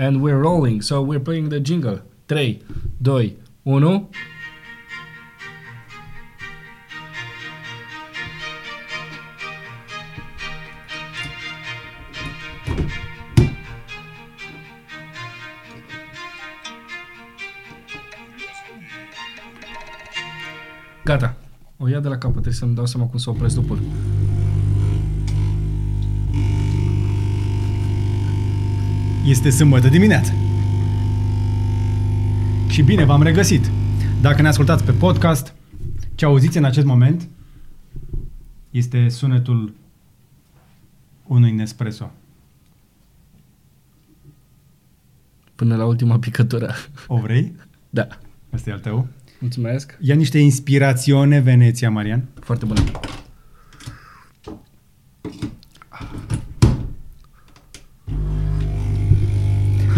And we're rolling. So we're playing the jingle. 3, 2, 1. Gata. O ia de la capăt, trebuie să-mi dau seama cum să opresc după. Este sâmbătă dimineață. Și bine v-am regăsit. Dacă ne ascultați pe podcast, ce auziți în acest moment este sunetul unui Nespresso. Până la ultima picătură. O vrei? Da. Asta e al tău. Mulțumesc. Ia niște inspirațiune Veneția, Marian. Foarte bună.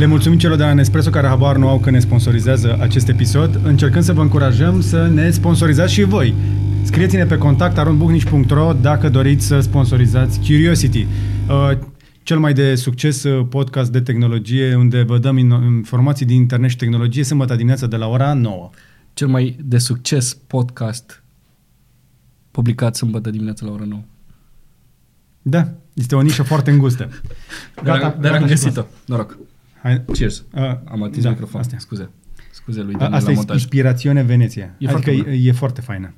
Le mulțumim celor de la Nespresso care habar nu au că ne sponsorizează acest episod. Încercăm să vă încurajăm să ne sponsorizați și voi. Scrieți-ne pe contact arondbuhnici.ro dacă doriți să sponsorizați Curiosity. Uh, cel mai de succes uh, podcast de tehnologie unde vă dăm informații din internet și tehnologie sâmbătă dimineața de la ora 9. Cel mai de succes podcast publicat sămbătă dimineața la ora 9. Da, este o nișă foarte îngustă. Gata, dar, dar am găsit-o. Noroc. Hai. Cheers. Uh, am atins da, microfonul. astea. Scuze. Scuze lui A, Daniel asta la e montaj. inspirațiune Veneția. E adică foarte e, bună. e foarte faină.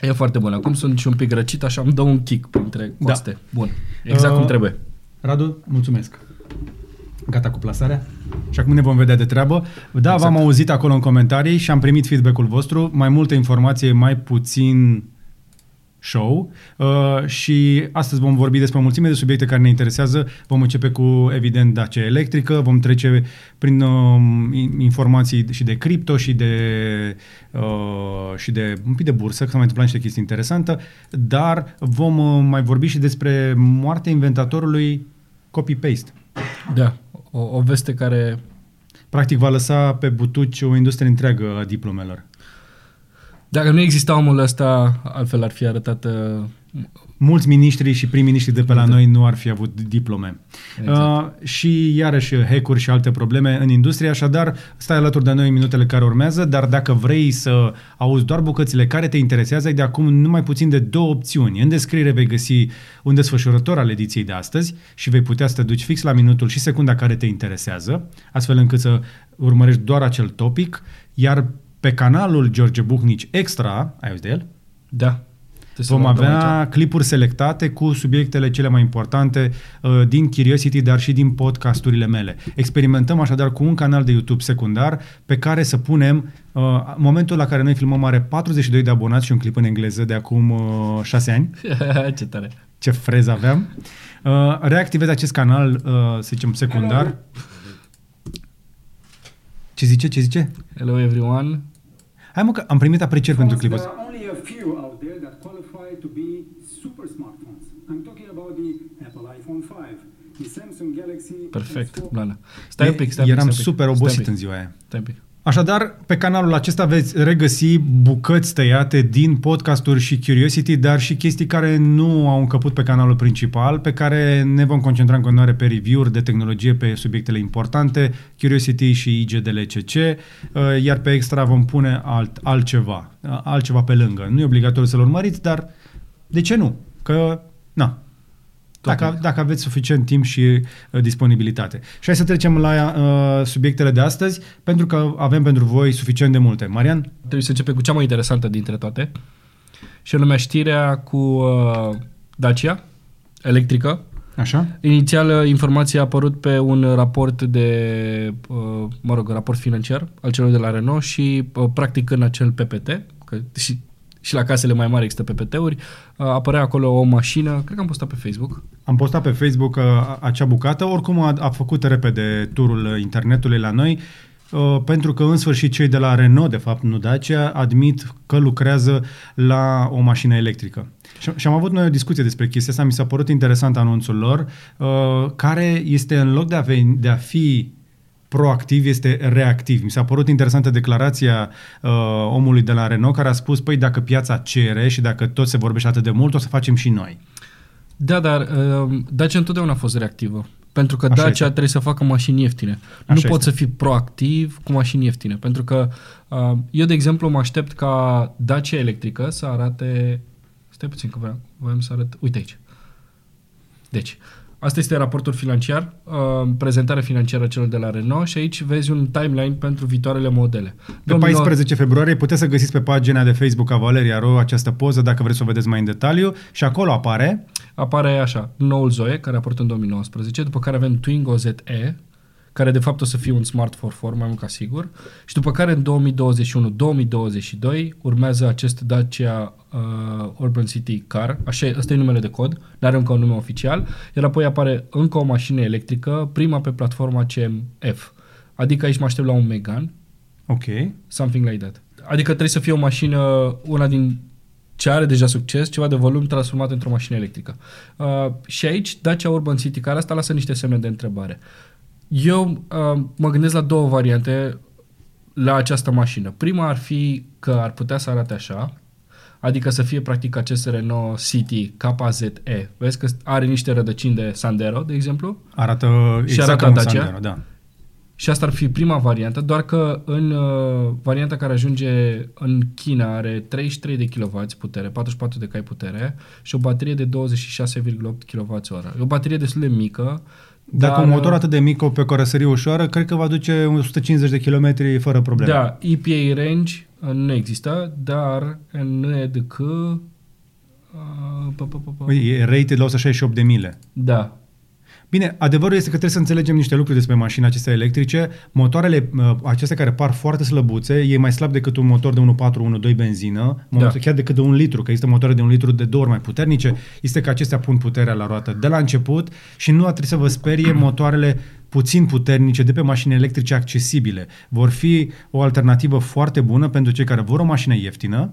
E foarte bună. Acum sunt și un pic răcit, așa îmi dă un kick printre Da. coaste. Bun. Exact Uh, cum trebuie. Radu, mulțumesc. Gata cu plasarea. Și acum ne vom vedea de treabă. Da, Exact. v-am auzit acolo în comentarii și am primit feedback-ul vostru. Mai multă informație, mai puțin show. Uh, și astăzi vom vorbi despre o mulțime de subiecte care ne interesează. Vom începe cu, evident, Dacia electrică, vom trece prin uh, informații și de cripto și de, uh, și de un pic de bursă, că s-a mai întâmplat niște chestii interesante, dar vom uh, mai vorbi și despre moartea inventatorului copy-paste. Da. O, o veste care... Practic va lăsa pe butuci o industrie întreagă a diplomelor. Dacă nu exista omul ăsta, altfel ar fi arătat... Uh, Mulți miniștri și prim-miniștri de pe la Da. noi nu ar fi avut diplome. Exact. Uh, și iarăși hack-uri și alte probleme în industrie, așadar stai alături de noi în minutele care urmează, dar dacă vrei să auzi doar bucățile care te interesează, ai de acum numai puțin de două opțiuni. În descriere vei găsi un desfășurător al ediției de astăzi și vei putea să te duci fix la minutul și secunda care te interesează, astfel încât să urmărești doar acel topic, iar pe canalul George Buhnici Extra, ai auzit de el? da. Trebuie să Vom vă dăm avea aici. clipuri selectate cu subiectele cele mai importante uh, din Curiosity, dar și din podcasturile mele. Experimentăm așadar cu un canal de YouTube secundar pe care să punem uh, momentul la care noi filmăm are 42 de abonați și un clip în engleză de acum uh, 6 ani. Ce tare. Ce frez aveam. Uh, reactivez acest canal, uh, să zicem, secundar. Ce zice? Ce zice? Hello everyone. Hai mă că am primit aprecieri pentru clipul There ăsta. are only a few out there that qualify to be super smartphones. I'm talking about the Apple iPhone 5, the Samsung Galaxy Perfect, S4. Blana. Stai un pic, stai un pic, Eram stai un pic. super Stai un obosit pic, în ziua aia. Stai un pic. Așadar, pe canalul acesta veți regăsi bucăți tăiate din podcasturi și Curiosity, dar și chestii care nu au încăput pe canalul principal, pe care ne vom concentra în continuare pe review-uri de tehnologie pe subiectele importante, Curiosity și IGDLCC, uh, iar pe extra vom pune alt, altceva, uh, altceva pe lângă. Nu e obligatoriu să-l urmăriți, dar de ce nu? Că, na, dacă, Topic. dacă aveți suficient timp și uh, disponibilitate. Și hai să trecem la uh, subiectele de astăzi, pentru că avem pentru voi suficient de multe. Marian? Trebuie să începem cu cea mai interesantă dintre toate. Și anume știrea cu uh, Dacia electrică. Așa? Inițial, uh, informația a apărut pe un raport de, uh, mă rog, raport financiar al celor de la Renault și, uh, practic, în acel PPT, că și, și la casele mai mari există PPT-uri, uh, apărea acolo o mașină, cred că am postat pe Facebook, Am postat pe Facebook uh, acea bucată, oricum a, a făcut repede turul uh, internetului la noi, uh, pentru că în sfârșit cei de la Renault, de fapt nu Dacia, admit că lucrează la o mașină electrică. Și, și am avut noi o discuție despre chestia asta, mi s-a părut interesant anunțul lor, uh, care este în loc de a, veni, de a fi proactiv, este reactiv. Mi s-a părut interesantă declarația uh, omului de la Renault care a spus, păi dacă piața cere și dacă tot se vorbește atât de mult, o să facem și noi. Da, dar uh, Dacia întotdeauna a fost reactivă. Pentru că Așa Dacia este. trebuie să facă mașini ieftine. nu Așa poți este. să fii proactiv cu mașini ieftine. Pentru că uh, eu, de exemplu, mă aștept ca Dacia electrică să arate... Stai puțin că voiam, voiam să arăt... Uite aici. Deci, asta este raportul financiar, uh, prezentarea financiară a celor de la Renault și aici vezi un timeline pentru viitoarele modele. Pe 2009 14 februarie puteți să găsiți pe pagina de Facebook a Valeria Ro această poză dacă vreți să o vedeți mai în detaliu și acolo apare apare așa, noul Zoe, care a apărut în 2019, după care avem Twingo ZE, care de fapt o să fie un Smart 4 mai mult ca sigur, și după care în 2021-2022 urmează acest Dacia uh, Urban City Car, așa, ăsta e numele de cod, nu are încă un nume oficial, iar apoi apare încă o mașină electrică, prima pe platforma CMF. Adică aici mă aștept la un Megane, Ok. something like that. Adică trebuie să fie o mașină, una din ce are deja succes, ceva de volum transformat într-o mașină electrică. Uh, și aici Dacia Urban City Car asta lasă niște semne de întrebare. Eu uh, mă gândesc la două variante la această mașină. Prima ar fi că ar putea să arate așa, adică să fie practic acest Renault City KZE. Vezi că are niște rădăcini de Sandero, de exemplu? Arată exact arată ca un Dacia? Sandero, da. Și asta ar fi prima variantă, doar că în uh, varianta care ajunge în China are 33 de kW putere, 44 de cai putere și o baterie de 26,8 kWh. E o baterie destul de mică, Dacă dar, un motor atât de mic, o pe carosărie ușoară, cred că va duce 150 de km fără probleme. Da, EPA range uh, nu există, dar NEDC uh, pă, pă, pă, pă. E rated la 168 de mile. Da, Bine, adevărul este că trebuie să înțelegem niște lucruri despre mașini acestea electrice. Motoarele uh, acestea care par foarte slăbuțe, e mai slab decât un motor de 1.4, 1.2 benzină, Da. da. chiar decât de un litru, că există motoare de un litru de două ori mai puternice, este că acestea pun puterea la roată de la început și nu ar trebui să vă sperie motoarele puțin puternice de pe mașini electrice accesibile. Vor fi o alternativă foarte bună pentru cei care vor o mașină ieftină,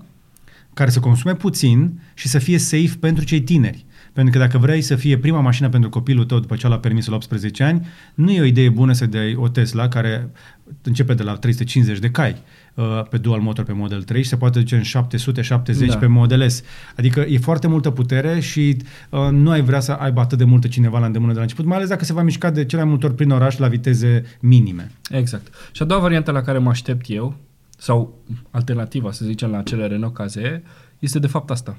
care să consume puțin și să fie safe pentru cei tineri. Pentru că dacă vrei să fie prima mașină pentru copilul tău după ce a luat permisul la 18 ani, nu e o idee bună să dai o Tesla care începe de la 350 de cai uh, pe dual motor pe Model 3 și se poate duce în 770 Da. da. pe Model S. Adică e foarte multă putere și uh, nu ai vrea să aibă atât de multă cineva la îndemână de la început, mai ales dacă se va mișca de cele mai multe ori prin oraș la viteze minime. exact. Și a doua variantă la care mă aștept eu, sau alternativa, să zicem, la cele Renault KZE, este de fapt asta.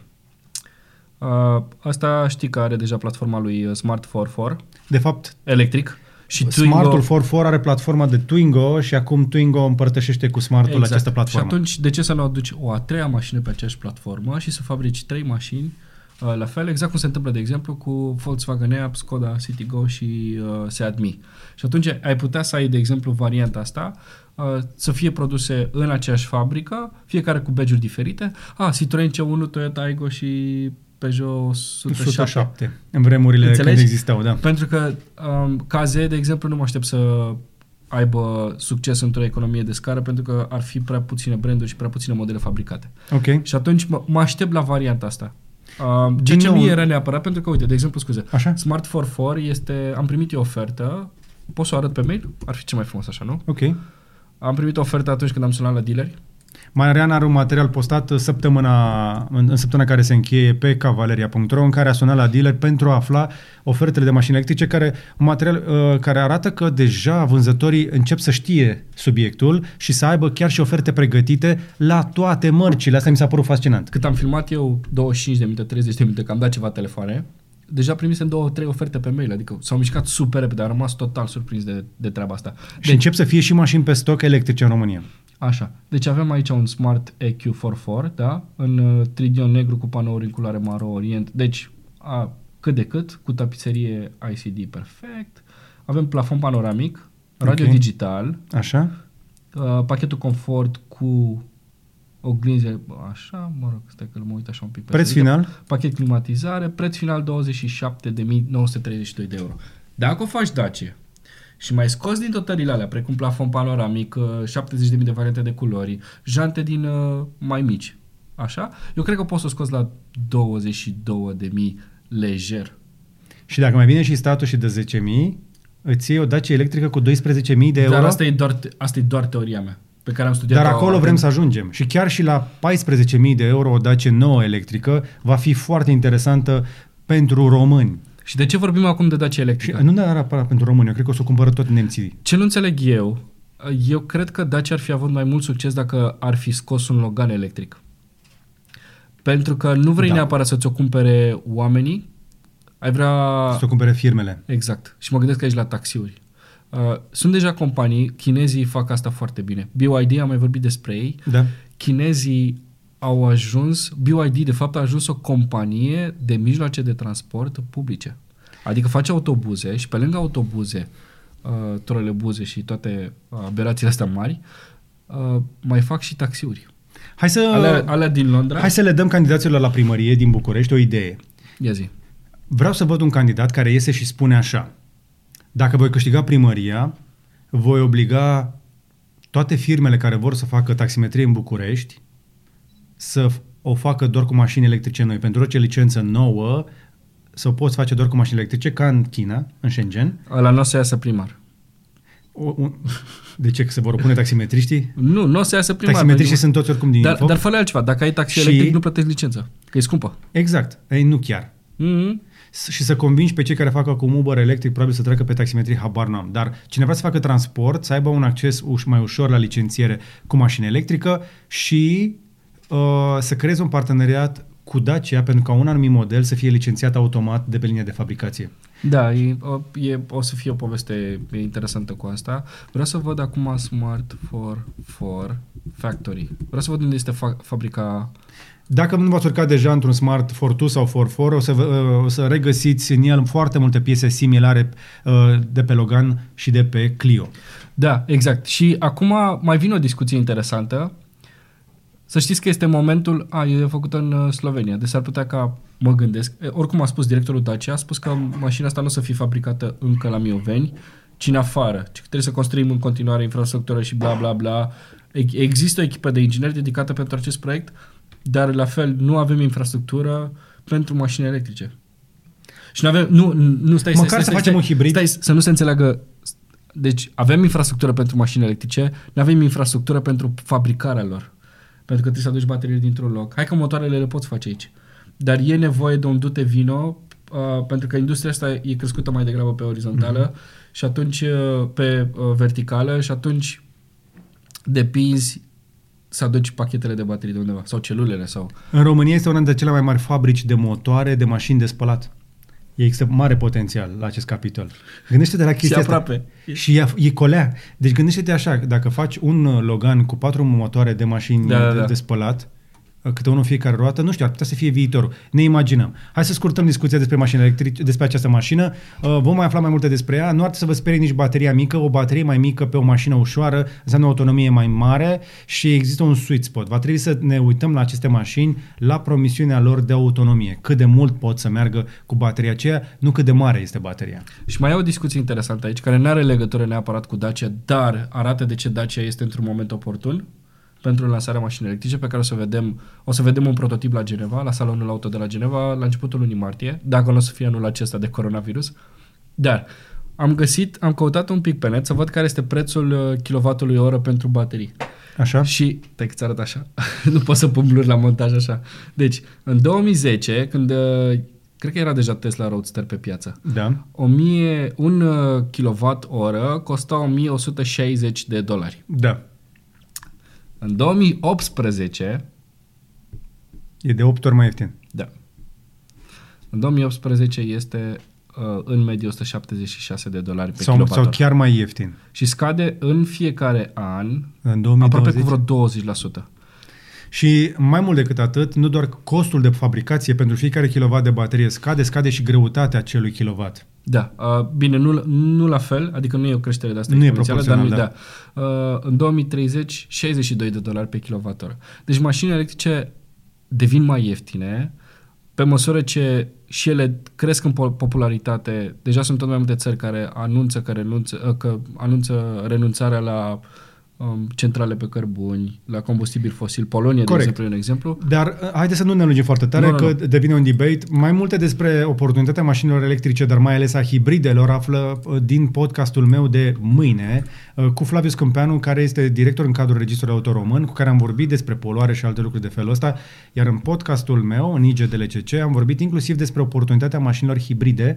Uh, asta știi că are deja platforma lui uh, Smart 44 De fapt, electric și Smartul 44 are platforma de Twingo și acum Twingo împărtășește cu Smartul exact. această platformă. Și atunci, de ce să nu aduci o a treia mașină pe aceeași platformă și să fabrici trei mașini uh, la fel, exact cum se întâmplă, de exemplu, cu Volkswagen App, Skoda Citigo și uh, Seat Mii. Și atunci ai putea să ai, de exemplu, varianta asta, uh, să fie produse în aceeași fabrică, fiecare cu badge diferite. Ah, Citroen C1, Toyota Aygo și Peugeot 107. 107. În vremurile Înțelegi? când existau, da. Pentru că um, KZ, de exemplu, nu mă aștept să aibă succes într-o economie de scară pentru că ar fi prea puține branduri și prea puține modele fabricate. Ok. Și atunci mă, mă aștept la varianta asta. Uh, de Din ce nou- mi era neapărat? Pentru că, uite, de exemplu, scuze, Așa? Smart 44 este, am primit eu o ofertă, poți să o arăt pe mail? Ar fi cel mai frumos așa, nu? Ok. Am primit o ofertă atunci când am sunat la dealeri. Marian are un material postat săptămâna, în, în săptămâna care se încheie pe cavaleria.ro în care a sunat la dealer pentru a afla ofertele de mașini electrice, care, un material uh, care arată că deja vânzătorii încep să știe subiectul și să aibă chiar și oferte pregătite la toate mărcile. Asta mi s-a părut fascinant. Cât am filmat eu 25 de minute, 30 de minute, că am dat ceva telefoane, deja primisem două, trei oferte pe mail, adică s-au mișcat super repede, am rămas total surprins de, de treaba asta. Și încep să fie și mașini pe stoc electrice în România. Așa. Deci avem aici un Smart EQ44, da? În uh, tridion negru cu panouri în culoare maro orient. Deci, a, cât de cât, cu tapiserie ICD perfect. Avem plafon panoramic, radio Ok. digital, Așa? uh, pachetul confort cu oglinze, așa, mă rog, stai că mă uit așa un pic. pe Preț sărită. final? Pachet climatizare, preț final 27.932 de euro. Dacă o faci Dacia și mai scoți din dotările alea, precum plafon panoramic, uh, 70.000 de variante de culori, jante din uh, mai mici, așa, eu cred că poți să o scoți la 22.000 lejer. Și dacă mai vine și statul și de 10.000, îți iei o Dacia electrică cu 12.000 de euro? Dar asta e, doar, te- asta e doar teoria mea, pe care am studiat Dar acolo vrem să ajungem. Și chiar și la 14.000 de euro o Dacia nouă electrică va fi foarte interesantă pentru români. Și de ce vorbim acum de Dacia Și electrică? nu neapărat pentru români, eu cred că o să o cumpără tot nemții. Ce nu înțeleg eu, eu cred că Dacia ar fi avut mai mult succes dacă ar fi scos un Logan electric. Pentru că nu vrei Da. da. neapărat să ți-o cumpere oamenii, ai vrea... Să o cumpere firmele. Exact. Și mă gândesc aici la taxiuri. Uh, sunt deja companii, chinezii fac asta foarte bine. BYD, am mai vorbit despre ei, Da. chinezii au ajuns, BYD de fapt a ajuns o companie de mijloace de transport publice. Adică face autobuze și pe lângă autobuze, uh, trolebuze și toate uh, aberațiile astea mari, uh, mai fac și taxiuri. Hai să, Alea, alea din Londra? hai să le dăm candidaților la primărie din București o idee. Ia zi. Vreau să văd un candidat care iese și spune așa. Dacă voi câștiga primăria, voi obliga toate firmele care vor să facă taximetrie în București să f- o facă doar cu mașini electrice noi. Pentru orice licență nouă, să o poți face doar cu mașini electrice, ca în China, în Shenzhen. Ăla nu o să iasă primar. O, un, de ce? Că se vor opune taximetriștii? Nu, nu o să iasă primar. Taximetriștii pentru- sunt toți oricum din dar, info. dar fă altceva. Dacă ai taxi Și- electric, nu plătești licență. Că e scumpă. Exact. Ei, nu chiar. Mm-hmm. S- și să convingi pe cei care fac acum Uber electric, probabil să treacă pe taximetrie, habar n-am. Dar cine vrea să facă transport, să aibă un acces uș- mai ușor la licențiere cu mașină electrică și uh, să creeze un parteneriat cu Dacia pentru ca un anumit model să fie licențiat automat de pe linia de fabricație. Da, e, o, e, o să fie o poveste interesantă cu asta. Vreau să văd acum Smart for, for Factory. Vreau să văd unde este fa- fabrica. Dacă nu v-ați urcat deja într-un Smart Fortus sau Forfor, o să, vă- uh, o să regăsiți în el foarte multe piese similare uh, de pe Logan și de pe Clio. Da, exact. Și acum mai vine o discuție interesantă. Să știți că este momentul... A, e făcută în uh, Slovenia. Deci s-ar putea ca, mă gândesc... e, Oricum a spus directorul Dacia, a spus că mașina asta nu o să fie fabricată încă la Mioveni, ci în afară. Ci că trebuie să construim în continuare infrastructură și bla bla bla. E- Există o echipă de ingineri dedicată pentru acest proiect, dar la fel nu avem infrastructură pentru mașini electrice. Și nu avem... Nu, nu stai, Măcar stai, să stai, facem stai, un hibrid. Stai, să nu se înțeleagă deci avem infrastructură pentru mașini electrice, nu avem infrastructură pentru fabricarea lor. Pentru că trebuie să aduci bateriile dintr-un loc. Hai că motoarele le poți face aici. Dar e nevoie de un dute vino uh, pentru că industria asta e crescută mai degrabă pe orizontală Mhm. și atunci uh, pe uh, verticală și atunci depinzi să aduci pachetele de baterii de undeva sau celulele sau... În România este una dintre cele mai mari fabrici de motoare, de mașini de spălat. Există mare potențial la acest capitol. Gândește-te la chestia și asta. aproape. Și e, e colea. Deci gândește-te așa, dacă faci un uh, Logan cu patru motoare de mașini Da, da, de, da. de spălat, uh, câte unul în fiecare roată, nu știu, ar putea să fie viitorul. Ne imaginăm. Hai să scurtăm discuția despre mașini electrice, despre această mașină. Uh, vom mai afla mai multe despre ea. Nu ar trebui să vă sperie nici bateria mică. O baterie mai mică pe o mașină ușoară înseamnă o autonomie mai mare și există un sweet spot. Va trebui să ne uităm la aceste mașini, la promisiunea lor de autonomie. Cât de mult pot să meargă cu bateria aceea, nu cât de mare este bateria. Și mai e o discuție interesantă aici, care nu are legătură neapărat cu Dacia, dar arată de ce Dacia este într-un moment oportun pentru lansarea mașinii electrice, pe care o să vedem, o să vedem un prototip la Geneva, la salonul auto de la Geneva, la începutul lunii martie, dacă nu o să fie anul acesta de coronavirus. Dar am găsit, am căutat un pic pe net să văd care este prețul uh, kilovatului oră pentru baterii. Așa? Și, te că arăt așa, nu pot să pun blur la montaj așa. Deci, în 2010, când uh, cred că era deja Tesla Roadster pe piață, Da. 1000, un uh, kilowatt oră costa 1160 de dolari. Da. În 2018, E de 8 ori mai ieftin. da. În 2018 este uh, în medie 176 de dolari pe Sau, kilowatt sau chiar mai ieftin. Și scade în fiecare an În aproape 2020. cu vreo 20%. Și mai mult decât atât, nu doar costul de fabricație pentru fiecare kilowatt de baterie scade, scade și greutatea acelui kilowatt. Da, uh, bine, nu, nu la fel, adică nu e o creștere de asta Nu e exponențială, dar nu, proporțional, da. Uh, în 2030, 62 de dolari pe kilowattoră. Deci mașinile electrice devin mai ieftine pe măsură ce și ele cresc în po- popularitate. Deja sunt tot mai multe țări care anunță că renunță, uh, că anunță renunțarea la um, centrale pe cărbuni, la combustibil fosil. Polonia, Corect. de exemplu, e un exemplu. Dar uh, haideți să nu ne lungim foarte tare, Nu, nu, că nu. devine un debate. Mai multe despre oportunitatea mașinilor electrice, dar mai ales a hibridelor, află uh, din podcastul meu de mâine uh, cu Flavius Câmpeanu, care este director în cadrul Registrului Auto Român, cu care am vorbit despre poluare și alte lucruri de felul ăsta. Iar în podcastul meu, în IGDLCC, am vorbit inclusiv despre oportunitatea mașinilor hibride,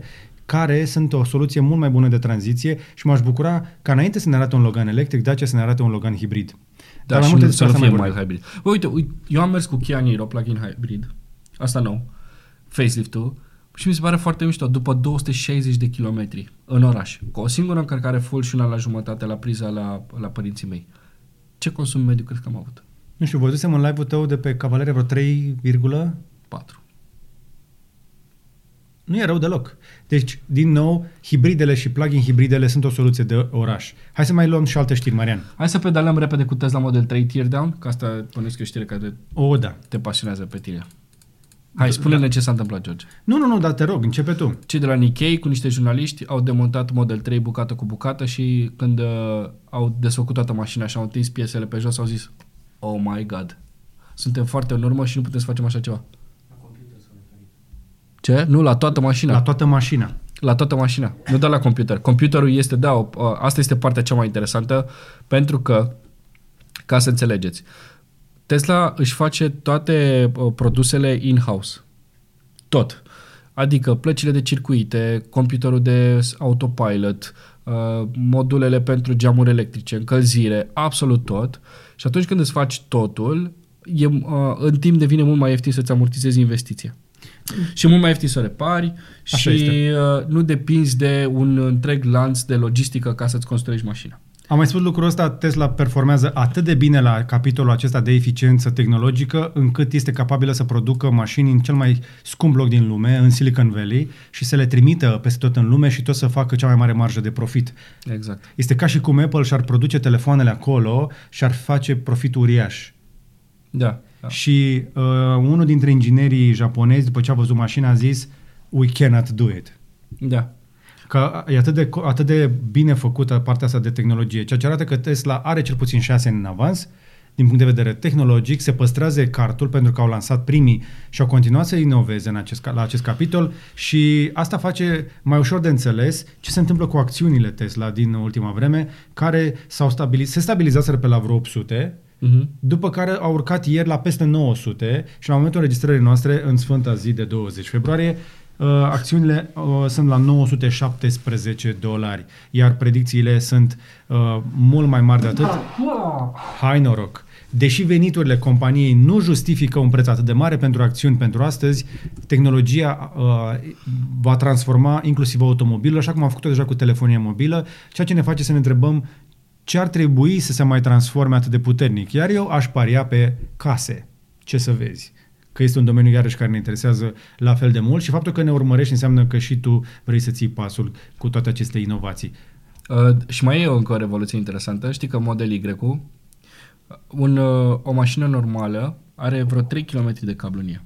care sunt o soluție mult mai bună de tranziție și m-aș bucura ca înainte să ne arate un Logan electric, Dacia să ne arate un Logan hibrid. Da, mai și multe nu, să despre nu asta fie mai mai vorbim. hybrid. Bă, uite, uite, eu am mers cu Kia Niro plug-in hybrid, asta nou, facelift-ul, și mi se pare foarte mișto, după 260 de kilometri în oraș, cu o singură încărcare full și una la jumătate la priza la, la părinții mei. Ce consum mediu crezi că am avut? Nu știu, văzusem în live-ul tău de pe Cavaleria vreo 3, 4. Nu e rău deloc. Deci, din nou, hibridele și plug-in hibridele sunt o soluție de oraș. Hai să mai luăm și alte știri, Marian. Hai să pedalăm repede cu Tesla Model 3 Teardown, că asta bănuiesc că e o știre care O, da. te pasionează pe tine. Hai, spune-ne ce s-a întâmplat, George. Nu, nu, nu, dar te rog, începe tu. Cei de la Nikkei cu niște jurnaliști au demontat Model 3 bucată cu bucată și când uh, au desfăcut toată mașina și au întins piesele pe jos, au zis Oh my God, suntem foarte în urmă și nu putem să facem așa ceva. Ce? Nu, la toată mașina. La toată mașina. La toată mașina, nu doar la computer. Computerul este, da, o, o- asta este partea cea mai interesantă pentru că, ca să înțelegeți, Tesla își face toate uh, produsele in-house. Tot. Adică plăcile de circuite, computerul de s- autopilot, uh, modulele pentru geamuri electrice, încălzire, absolut tot. Și atunci când îți faci totul, e, uh, în timp devine mult mai ieftin să-ți amortizezi investiția. Și mult mai ieftin să o repari Așa și este. uh, nu depinzi de un întreg lanț de logistică ca să-ți construiești mașina. Am mai spus lucrul ăsta, Tesla performează atât de bine la capitolul acesta de eficiență tehnologică, încât este capabilă să producă mașini în cel mai scump loc din lume, în Silicon Valley, și să le trimită peste tot în lume și tot să facă cea mai mare marjă de profit. Exact. Este ca și cum Apple și-ar produce telefoanele acolo și ar face profit uriaș. Da. Da. Și uh, unul dintre inginerii japonezi, după ce a văzut mașina, a zis We cannot do it. Da. Că e atât de, atât de bine făcută partea asta de tehnologie, ceea ce arată că Tesla are cel puțin șase ani în avans, din punct de vedere tehnologic, se păstrează cartul pentru că au lansat primii și au continuat să inoveze în acest, ca- la acest capitol și asta face mai ușor de înțeles ce se întâmplă cu acțiunile Tesla din ultima vreme, care s-au stabiliz- se stabilizaseră pe la vreo 800, Uh-huh. după care au urcat ieri la peste 900 și la momentul înregistrării noastre, în sfânta zi de 20 februarie, uh, acțiunile uh, sunt la 917 dolari, iar predicțiile sunt uh, mult mai mari de atât. Hai noroc! Deși veniturile companiei nu justifică un preț atât de mare pentru acțiuni pentru astăzi, tehnologia uh, va transforma inclusiv automobilul, așa cum a făcut-o deja cu telefonia mobilă, ceea ce ne face să ne întrebăm ce ar trebui să se mai transforme atât de puternic. Iar eu aș paria pe case. Ce să vezi? Că este un domeniu iarăși care ne interesează la fel de mult și faptul că ne urmărești înseamnă că și tu vrei să ții pasul cu toate aceste inovații. Uh, și mai e încă o revoluție interesantă. Știi că Model Y-ul, un, uh, o mașină normală are vreo 3 km de cablu în ea.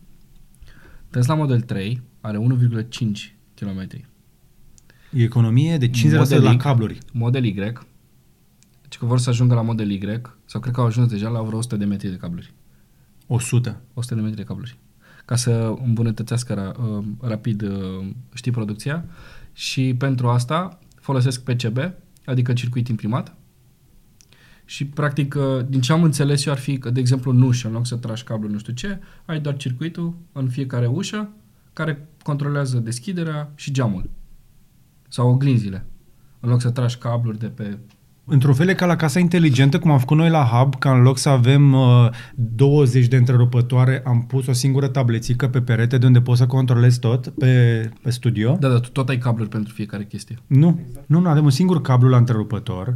Tesla Model 3 are 1,5 km. E economie de 50% Model la Y. cabluri. Model Y, deci că vor să ajungă la Model Y, sau cred că au ajuns deja la vreo 100 de metri de cabluri. 100. 100 de metri de cabluri. Ca să îmbunătățească ra, uh, rapid, uh, știi, producția. Și pentru asta folosesc PCB, adică circuit imprimat. Și, practic, uh, din ce am înțeles eu ar fi că, de exemplu, în ușă, în loc să tragi cablu nu știu ce, ai doar circuitul în fiecare ușă care controlează deschiderea și geamul. Sau oglinzile. În loc să tragi cabluri de pe... Într-un fel e ca la casa inteligentă, cum am făcut noi la Hub, ca în loc să avem uh, 20 de întrerupătoare, am pus o singură tablețică pe perete de unde poți să controlezi tot pe, pe studio. Da, da, tu tot ai cabluri pentru fiecare chestie. Nu, nu, nu, avem un singur cablu la întrerupător,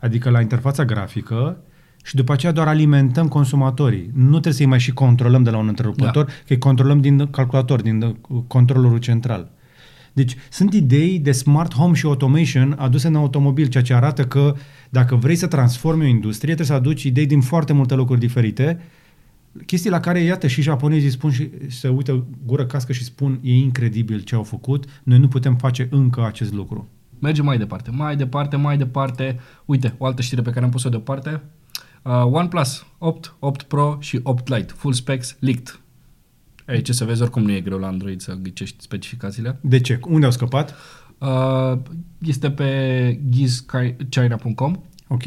adică la interfața grafică, și după aceea doar alimentăm consumatorii. Nu trebuie să-i mai și controlăm de la un întrerupător, da. că îi controlăm din calculator, din uh, controllerul central. Deci sunt idei de smart home și automation aduse în automobil, ceea ce arată că dacă vrei să transformi o industrie, trebuie să aduci idei din foarte multe locuri diferite, chestii la care, iată, și japonezii spun și se uită gură cască și spun e incredibil ce au făcut, noi nu putem face încă acest lucru. Mergem mai departe, mai departe, mai departe. Uite, o altă știre pe care am pus-o deoparte. Uh, OnePlus 8, 8 Pro și 8 Lite, full specs, leaked. Ei, ce să vezi, oricum nu e greu la Android să ghicești specificațiile. De ce? Unde au scăpat? Uh, este pe gizchina.com Ok.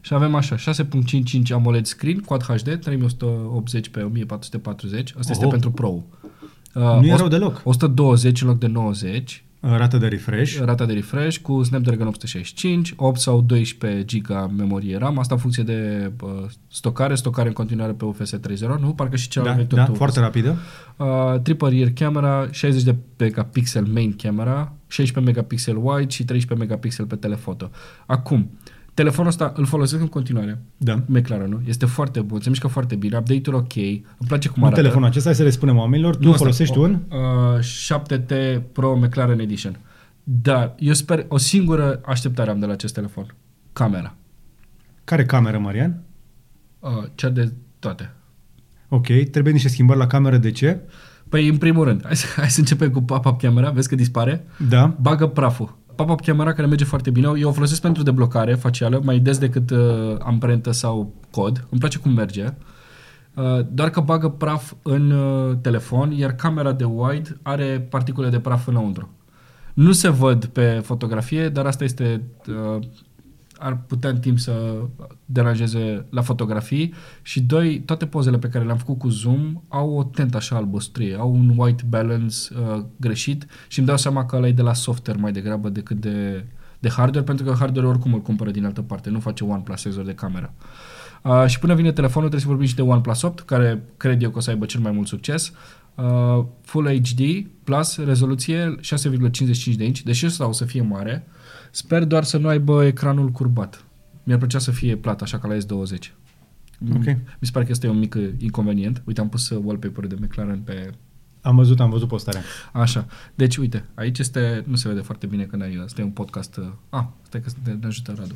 și avem așa 6.55 AMOLED screen, Quad HD, 3180 pe 1440. Asta este Oho. pentru Pro. Uh, Nu e o- rău deloc. 120 în loc de 90, Rată de refresh. rata de refresh cu Snapdragon 865, 8 sau 12 GB memorie RAM, asta în funcție de uh, stocare, stocare în continuare pe UFS 3.0, nu? Parcă și Da, celălalt da, foarte rapidă. Uh, triple rear camera, 60 de megapixel main camera, 16 megapixel wide și 13 megapixel pe telefoto. Acum, telefonul ăsta îl folosesc în continuare. Da. McLaren, nu? Este foarte bun, se mișcă foarte bine, update-ul ok, îmi place cum Un arată. telefonul acesta, hai să le spunem oamenilor, tu Nu, asta- folosești o- un? Uh, 7T Pro McLaren Edition. Dar eu sper, o singură așteptare am de la acest telefon. Camera. Care cameră, Marian? Uh, cea de toate. Ok, trebuie niște schimbări la cameră, de ce? Păi, în primul rând, hai să, hai să începem cu pop-up camera, vezi că dispare? Da. Bagă praful. Pop-up camera care merge foarte bine. Eu o folosesc pentru deblocare facială, mai des decât uh, amprentă sau cod. Îmi place cum merge. Uh, doar că bagă praf în uh, telefon, iar camera de wide are particule de praf înăuntru. Nu se văd pe fotografie, dar asta este... Uh, ar putea în timp să deranjeze la fotografii și doi, toate pozele pe care le-am făcut cu zoom au o tentă așa albăstrie, au un white balance uh, greșit și îmi dau seama că ăla e de la software mai degrabă decât de, de hardware, pentru că hardware oricum îl cumpără din altă parte, nu face OnePlus senzor de cameră. Uh, și până vine telefonul trebuie să vorbim și de OnePlus 8, care cred eu că o să aibă cel mai mult succes. Uh, Full HD plus rezoluție 6,55 de inch, deși ăsta o să fie mare. Sper doar să nu aibă ecranul curbat. Mi-ar plăcea să fie plat, așa ca la S20. Ok. Mi se pare că este un mic uh, inconvenient. Uite, am pus uh, wallpaper de McLaren pe... Am văzut, am văzut postarea. Așa. Deci, uite, aici este... Nu se vede foarte bine că n-ai... Asta e un podcast... uh, Ah, stai că ne, ne ajută Radu.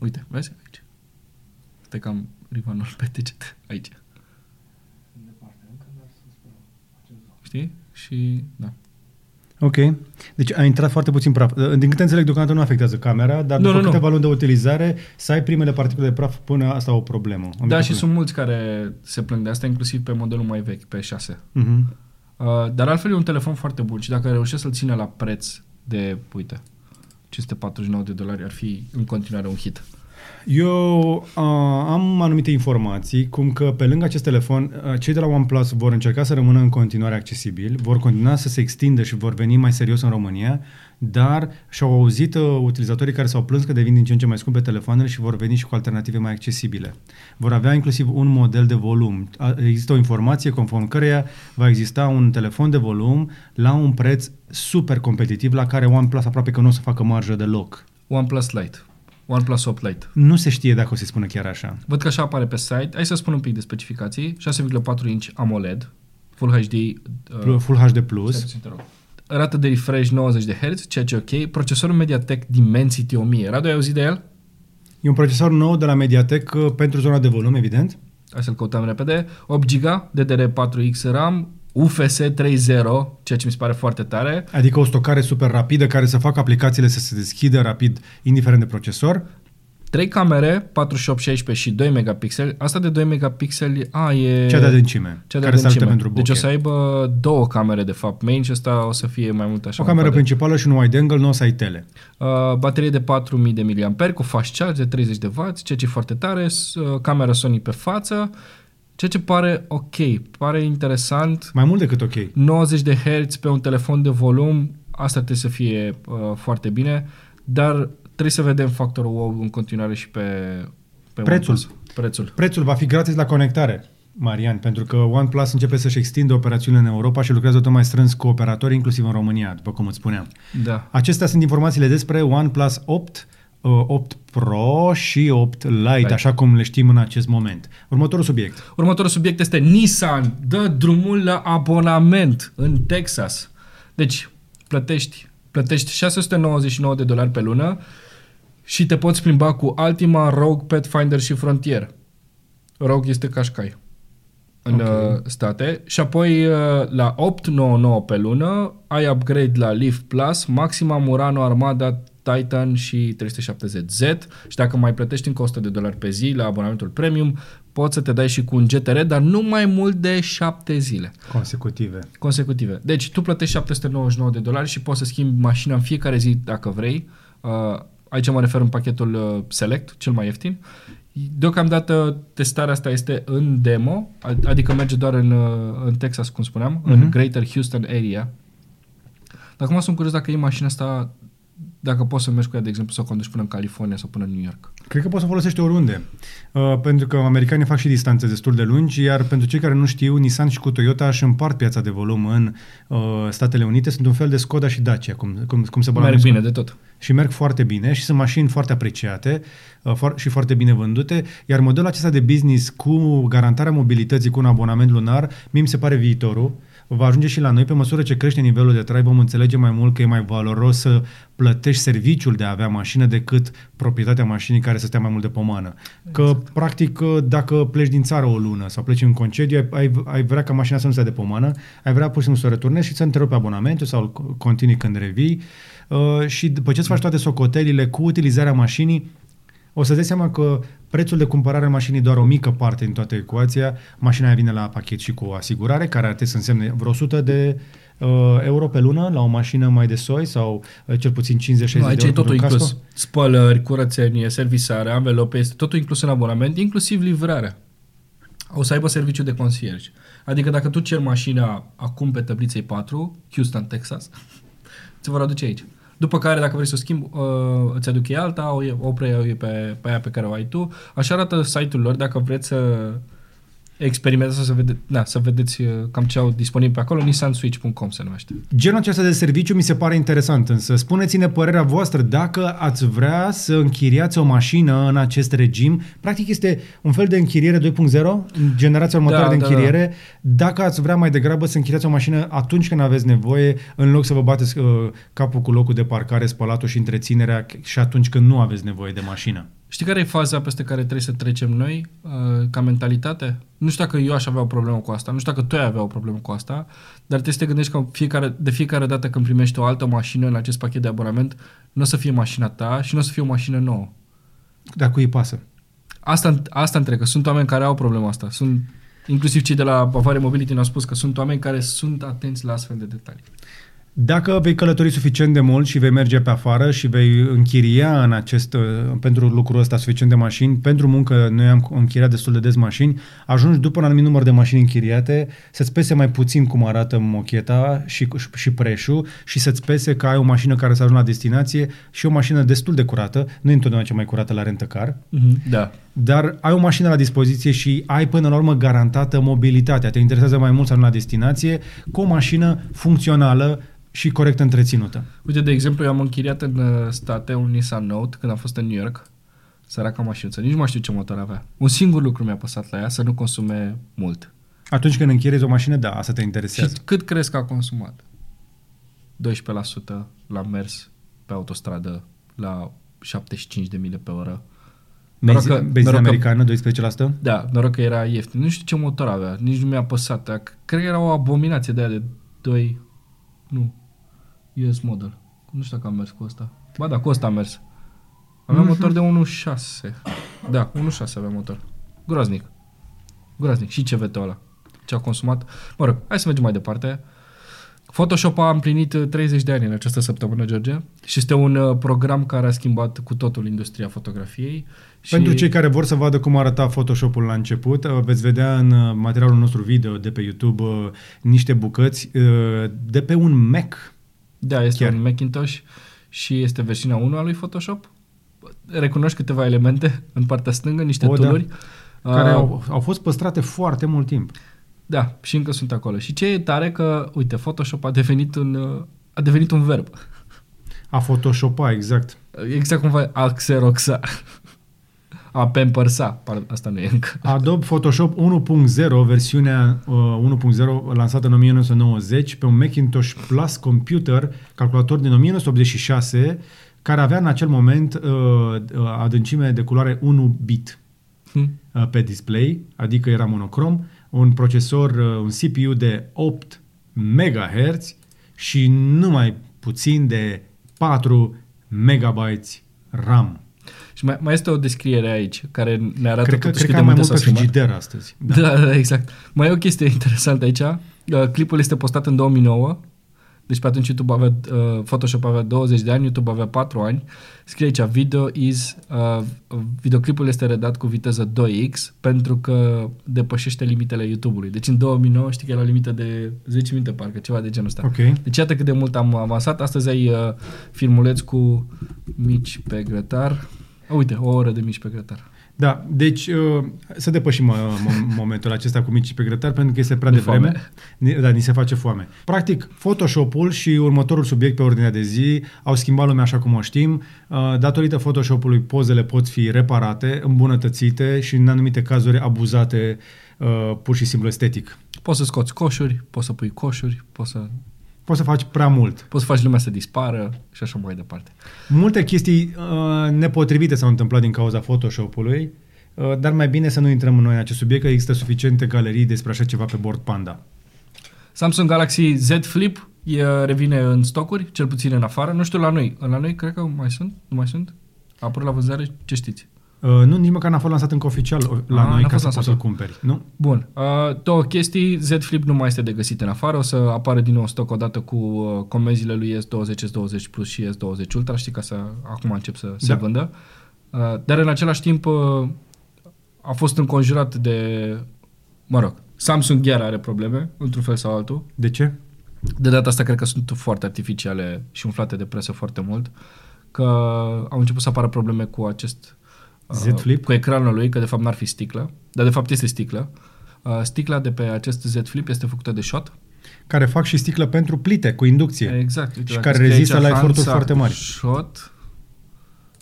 Uite, vezi? Aici. Stai că am rivanul pe deget. Aici. Știi? Și, da. Ok. Deci a intrat foarte puțin praf. Din câte înțeleg, deocamdată nu afectează camera, dar Nu, după nu, nu. câteva luni de utilizare, să ai primele particule de praf până asta o problemă. O Da, mică și problemă. sunt mulți care se plâng de asta, inclusiv pe modelul mai vechi, pe 6. Mhm. Uh, dar altfel e un telefon foarte bun și dacă reușesc să-l ține la preț de, uite, 549 de dolari, ar fi în continuare un hit. Eu uh, am anumite informații, cum că pe lângă acest telefon, uh, cei de la OnePlus vor încerca să rămână în continuare accesibili, vor continua să se extindă și vor veni mai serios în România, dar și-au auzit uh, utilizatorii care s-au plâns că devin din ce în ce mai scumpe telefoanele și vor veni și cu alternative mai accesibile. Vor avea inclusiv un model de volum. A- Există o informație conform căreia va exista un telefon de volum la un preț super competitiv la care OnePlus aproape că nu o să facă marjă deloc. OnePlus Lite. OnePlus 8 Lite. Nu se știe dacă o să se spună chiar așa. Văd că așa apare pe site. Hai să spun un pic de specificații. 6,4 inch AMOLED, Full HD, uh, Full HD+. stai Plus. puțin, te rog. rată de refresh 90 de Hz, ceea ce e ok. Procesorul MediaTek Dimensity 1000. Radu, ai auzit de el? E un procesor nou de la Mediatek uh, pentru zona de volum, evident. Hai să-l căutăm repede. 8 GB, DDR4X RAM, UFS 3.0, ceea ce mi se pare foarte tare. Adică o stocare super rapidă care să facă aplicațiile să se deschidă rapid, indiferent de procesor. 3 camere, 48, 16 și 2 megapixeli. Asta de 2 megapixeli, a, e... Cea de adâncime, cea de care se ajută adâncime. pentru Deci o bokeh. să aibă două camere, de fapt, main și asta o să fie mai mult așa. O cameră un fel de- principală și un wide angle, nu o să ai tele. Uh, baterie de 4000 de mAh cu fast charge de 30 de W, ceea ce e foarte tare, s- uh, camera Sony pe față, ceea ce pare ok, pare interesant. Mai mult decât ok. 90 de Hz pe un telefon de volum, asta trebuie să fie uh, foarte bine, dar trebuie să vedem factorul wow în continuare și pe, pe Prețul. OnePlus. Prețul. Prețul va fi gratis la conectare, Marian, pentru că OnePlus începe să-și extindă operațiunile în Europa și lucrează tot mai strâns cu operatori, inclusiv în România, după cum îți spuneam. Da. Acestea sunt informațiile despre OnePlus 8, uh, 8 Pro și 8 Lite, Lite. așa cum le știm în acest moment. Următorul subiect. Următorul subiect este Nissan dă drumul la abonament în Texas. Deci, plătești, plătești 699 de dolari pe lună și te poți plimba cu Altima, Rogue, Pathfinder și Frontier. Rogue este Qashqai. în Ok. okay. state și apoi uh, la 899 pe lună ai upgrade la Leaf Plus, Maxima, Murano, Armada, Titan și 370Z și dacă mai plătești încă 100 de dolari pe zi la abonamentul premium, poți să te dai și cu un GTR, dar nu mai mult de 7 zile Consecutive. consecutive. Deci tu plătești 799 de dolari și poți să schimbi mașina în fiecare zi dacă vrei. Uh, aici mă refer în pachetul uh, Select, cel mai ieftin. Deocamdată testarea asta este în demo, ad- adică merge doar în, uh, în Texas, cum spuneam, uh-huh. în Greater Houston area. Dar acum sunt curios dacă e mașina asta, dacă poți să mergi cu ea, de exemplu, să o conduci până în California sau până în New York. Cred că poți să o folosești oriunde, uh, pentru că americanii fac și distanțe destul de lungi, iar pentru cei care nu știu, Nissan și cu Toyota își împart piața de volum în uh, Statele Unite, sunt un fel de Skoda și Dacia, cum, cum, cum se Merg balancează. bine de tot. și merg foarte bine și sunt mașini foarte apreciate uh, foar- și foarte bine vândute, iar modelul acesta de business cu garantarea mobilității cu un abonament lunar, mie mi se pare viitorul, va ajunge și la noi pe măsură ce crește nivelul de trai, vom înțelege mai mult că e mai valoros să plătești serviciul de a avea mașină decât proprietatea mașinii care să stea mai mult de pomană. Că, exact. practic, dacă pleci din țară o lună sau pleci în concediu, ai, ai, ai vrea ca mașina să nu stea de pomană, ai vrea pur și simplu să o returnezi și să întrerupi abonamentul sau îl continui când revii. Uh, și după ce îți faci toate socotelile cu utilizarea mașinii, o să-ți dai seama că prețul de cumpărare a mașinii e doar o mică parte din toată ecuația. Mașina aia vine la pachet și cu o asigurare, care ar trebui să însemne vreo 100 de uh, euro pe lună la o mașină mai de soi sau uh, cel puțin 50-60 Nu, de aici euro e totul pentru un inclus. casco. Spălări, curățenie, servisare, anvelope, este totul inclus în abonament, inclusiv livrarea. O să aibă serviciu de concierge. Adică dacă tu ceri mașina acum pe tabliței 4, Houston, Texas, ți vor aduce aici. După care, dacă vrei să o schimbi, uh, îți aduc ei alta, o, o preiau ei pe, pe aia pe care o ai tu. Așa arată site-ul lor, dacă vreți să experimentați, să, vede, da, să vedeți uh, cam ce au disponibil pe acolo, nissanswitch.com se numește. Genul acesta de serviciu mi se pare interesant, însă spuneți-ne părerea voastră dacă ați vrea să închiriați o mașină în acest regim. Practic este un fel de închiriere 2.0, în generația următoare Da, de da, închiriere. Dacă ați vrea mai degrabă să închiriați o mașină atunci când aveți nevoie, în loc să vă bateți uh, capul cu locul de parcare, spălatul și întreținerea și atunci când nu aveți nevoie de mașină. Știi care e faza peste care trebuie să trecem noi uh, ca mentalitate? Nu știu dacă eu aș avea o problemă cu asta, nu știu dacă tu ai avea o problemă cu asta, dar trebuie să te gândești că fiecare, de fiecare dată când primești o altă mașină în acest pachet de abonament, nu o să fie mașina ta și nu o să fie o mașină nouă. Dar cui îi pasă? Asta, asta întreg, că sunt oameni care au problema asta. Sunt, inclusiv cei de la Bavaria Mobility ne-au spus că sunt oameni care sunt atenți la astfel de detalii. Dacă vei călători suficient de mult și vei merge pe afară și vei închiria în acest, uh, pentru lucrul ăsta suficient de mașini, pentru muncă noi am închiriat destul de des mașini, ajungi după un anumit număr de mașini închiriate să-ți pese mai puțin cum arată mocheta și, și preșul și să-ți pese că ai o mașină care să ajungă la destinație și o mașină destul de curată, nu e întotdeauna cea mai curată la rentacar, Mm-hmm. Da. Dar ai o mașină la dispoziție și ai până la urmă garantată mobilitatea. Te interesează mai mult să ajungi la destinație cu o mașină funcțională și corect întreținută. Uite, de exemplu, eu am închiriat în uh, state un Nissan Note când am fost în New York. Săraca mașinuță. Nici nu mai știu ce motor avea. Un singur lucru mi-a păsat la ea, să nu consume mult. Atunci când închiriezi o mașină, da, asta te interesează. Și cât crezi că a consumat? 12% l-a mers pe autostradă la 75 de mile pe oră. Noroc Benzi- că- benzină noroc că- americană, 12%? Da, noroc că era ieftin. Nu știu ce motor avea, nici nu mi-a păsat. Dar Cred că era o abominație de aia de 2... Nu. US model. Nu știu dacă am mers cu ăsta. Ba da, cu ăsta am mers. Avea Mhm. motor de 1.6. Da, 1.6 avea motor. Groaznic. Groaznic. Și CVT-ul ăla. Ce a consumat. Mă rog, hai să mergem mai departe. Photoshop a împlinit uh, 30 de ani în această săptămână, George, și este un uh, program care a schimbat cu totul industria fotografiei. Și Pentru cei care vor să vadă cum arăta Photoshop-ul la început, uh, veți vedea în uh, materialul nostru video de pe YouTube uh, niște bucăți uh, de pe un Mac. Da, este Chiar. Chiar. un Macintosh și este versiunea 1 a lui Photoshop. Recunoști câteva elemente în partea stângă, niște O, da. tooluri. care Ah, au, au fost păstrate foarte mult timp. Da, și încă sunt acolo. Și ce e tare că, uite, Photoshop a devenit un, uh, a devenit un verb. A photoshopa, exact. Exact cum va a xeroxa. A pampersa. Pardon, asta nu e încă. Adobe Photoshop 1.0, versiunea uh, 1.0 lansată în 1990 pe un Macintosh Plus computer, calculator din 1986, care avea în acel moment uh, uh, adâncime de culoare 1 bit Hm? uh, pe display, adică era monocrom. Un procesor, uh, un CPU de 8 MHz și numai puțin de 4 MB RAM. Și mai, mai este o descriere aici care ne arată Cred că, totuși cred cât că de am mai multe mult s-au pe schimbat. frigider astăzi. Da. da, da, exact. Mai e o chestie interesantă aici. Uh, clipul este postat în 2009. Deci pe atunci YouTube avea, uh, Photoshop avea 20 de ani, YouTube avea 4 ani. Scrie aici, video is, uh, videoclipul este redat cu viteză 2x pentru că depășește limitele YouTube-ului. Deci în 2009 știi că era o limită de 10 minute parcă, ceva de genul ăsta. Ok. Deci iată cât de mult am avansat. Astăzi ai uh, filmuleț cu mici pe grătar. Uite, o oră de mici pe grătar. Da, deci uh, să depășim uh, mo- momentul acesta cu micii pe grătar pentru că este prea Mi-e devreme. foame. Ni- Da, ni se face foame. Practic, Photoshop-ul și următorul subiect pe ordinea de zi au schimbat lumea așa cum o știm. Uh, Datorită Photoshop-ului, pozele pot fi reparate, îmbunătățite și în anumite cazuri abuzate uh, pur și simplu estetic. Poți să scoți coșuri, poți să pui coșuri, poți să, Poți să faci prea mult. poți să faci lumea să dispară și așa mai departe. Multe chestii uh, nepotrivite s-au întâmplat din cauza Photoshop-ului, uh, dar mai bine să nu intrăm noi în acest subiect, că există suficiente galerii despre așa ceva pe bord Panda. Samsung Galaxy Z Flip e, revine în stocuri, cel puțin în afară. Nu știu la noi. La noi cred că mai sunt? Nu mai sunt? A apărut la vânzare? Ce știți? Uh, nu, nici măcar n-a fost lansat încă oficial uh, la Ah, noi n-a ca fost să poți lansat. să-l cumperi. Nu? Bun. Uh, două chestii. Z Flip nu mai este de găsit în afară. O să apară din nou în stoc odată cu uh, comenzile lui S20, S20 Plus și S20 Ultra. Știi ca să acum încep să se Da. vândă. Uh, dar în același timp uh, a fost înconjurat de... Mă rog, Samsung chiar are probleme, într-un fel sau altul. De ce? De data asta cred că sunt foarte artificiale și umflate de presă foarte mult, că au început să apară probleme cu acest uh, Z Flip? cu ecranul lui, că de fapt n-ar fi sticlă, dar de fapt este sticlă. Uh, sticla de pe acest Z Flip este făcută de shot. Care fac și sticlă pentru plite cu inducție. Exact. Uite, Și dacă care scrie rezistă aici la eforturi Hansa foarte mari. Shot.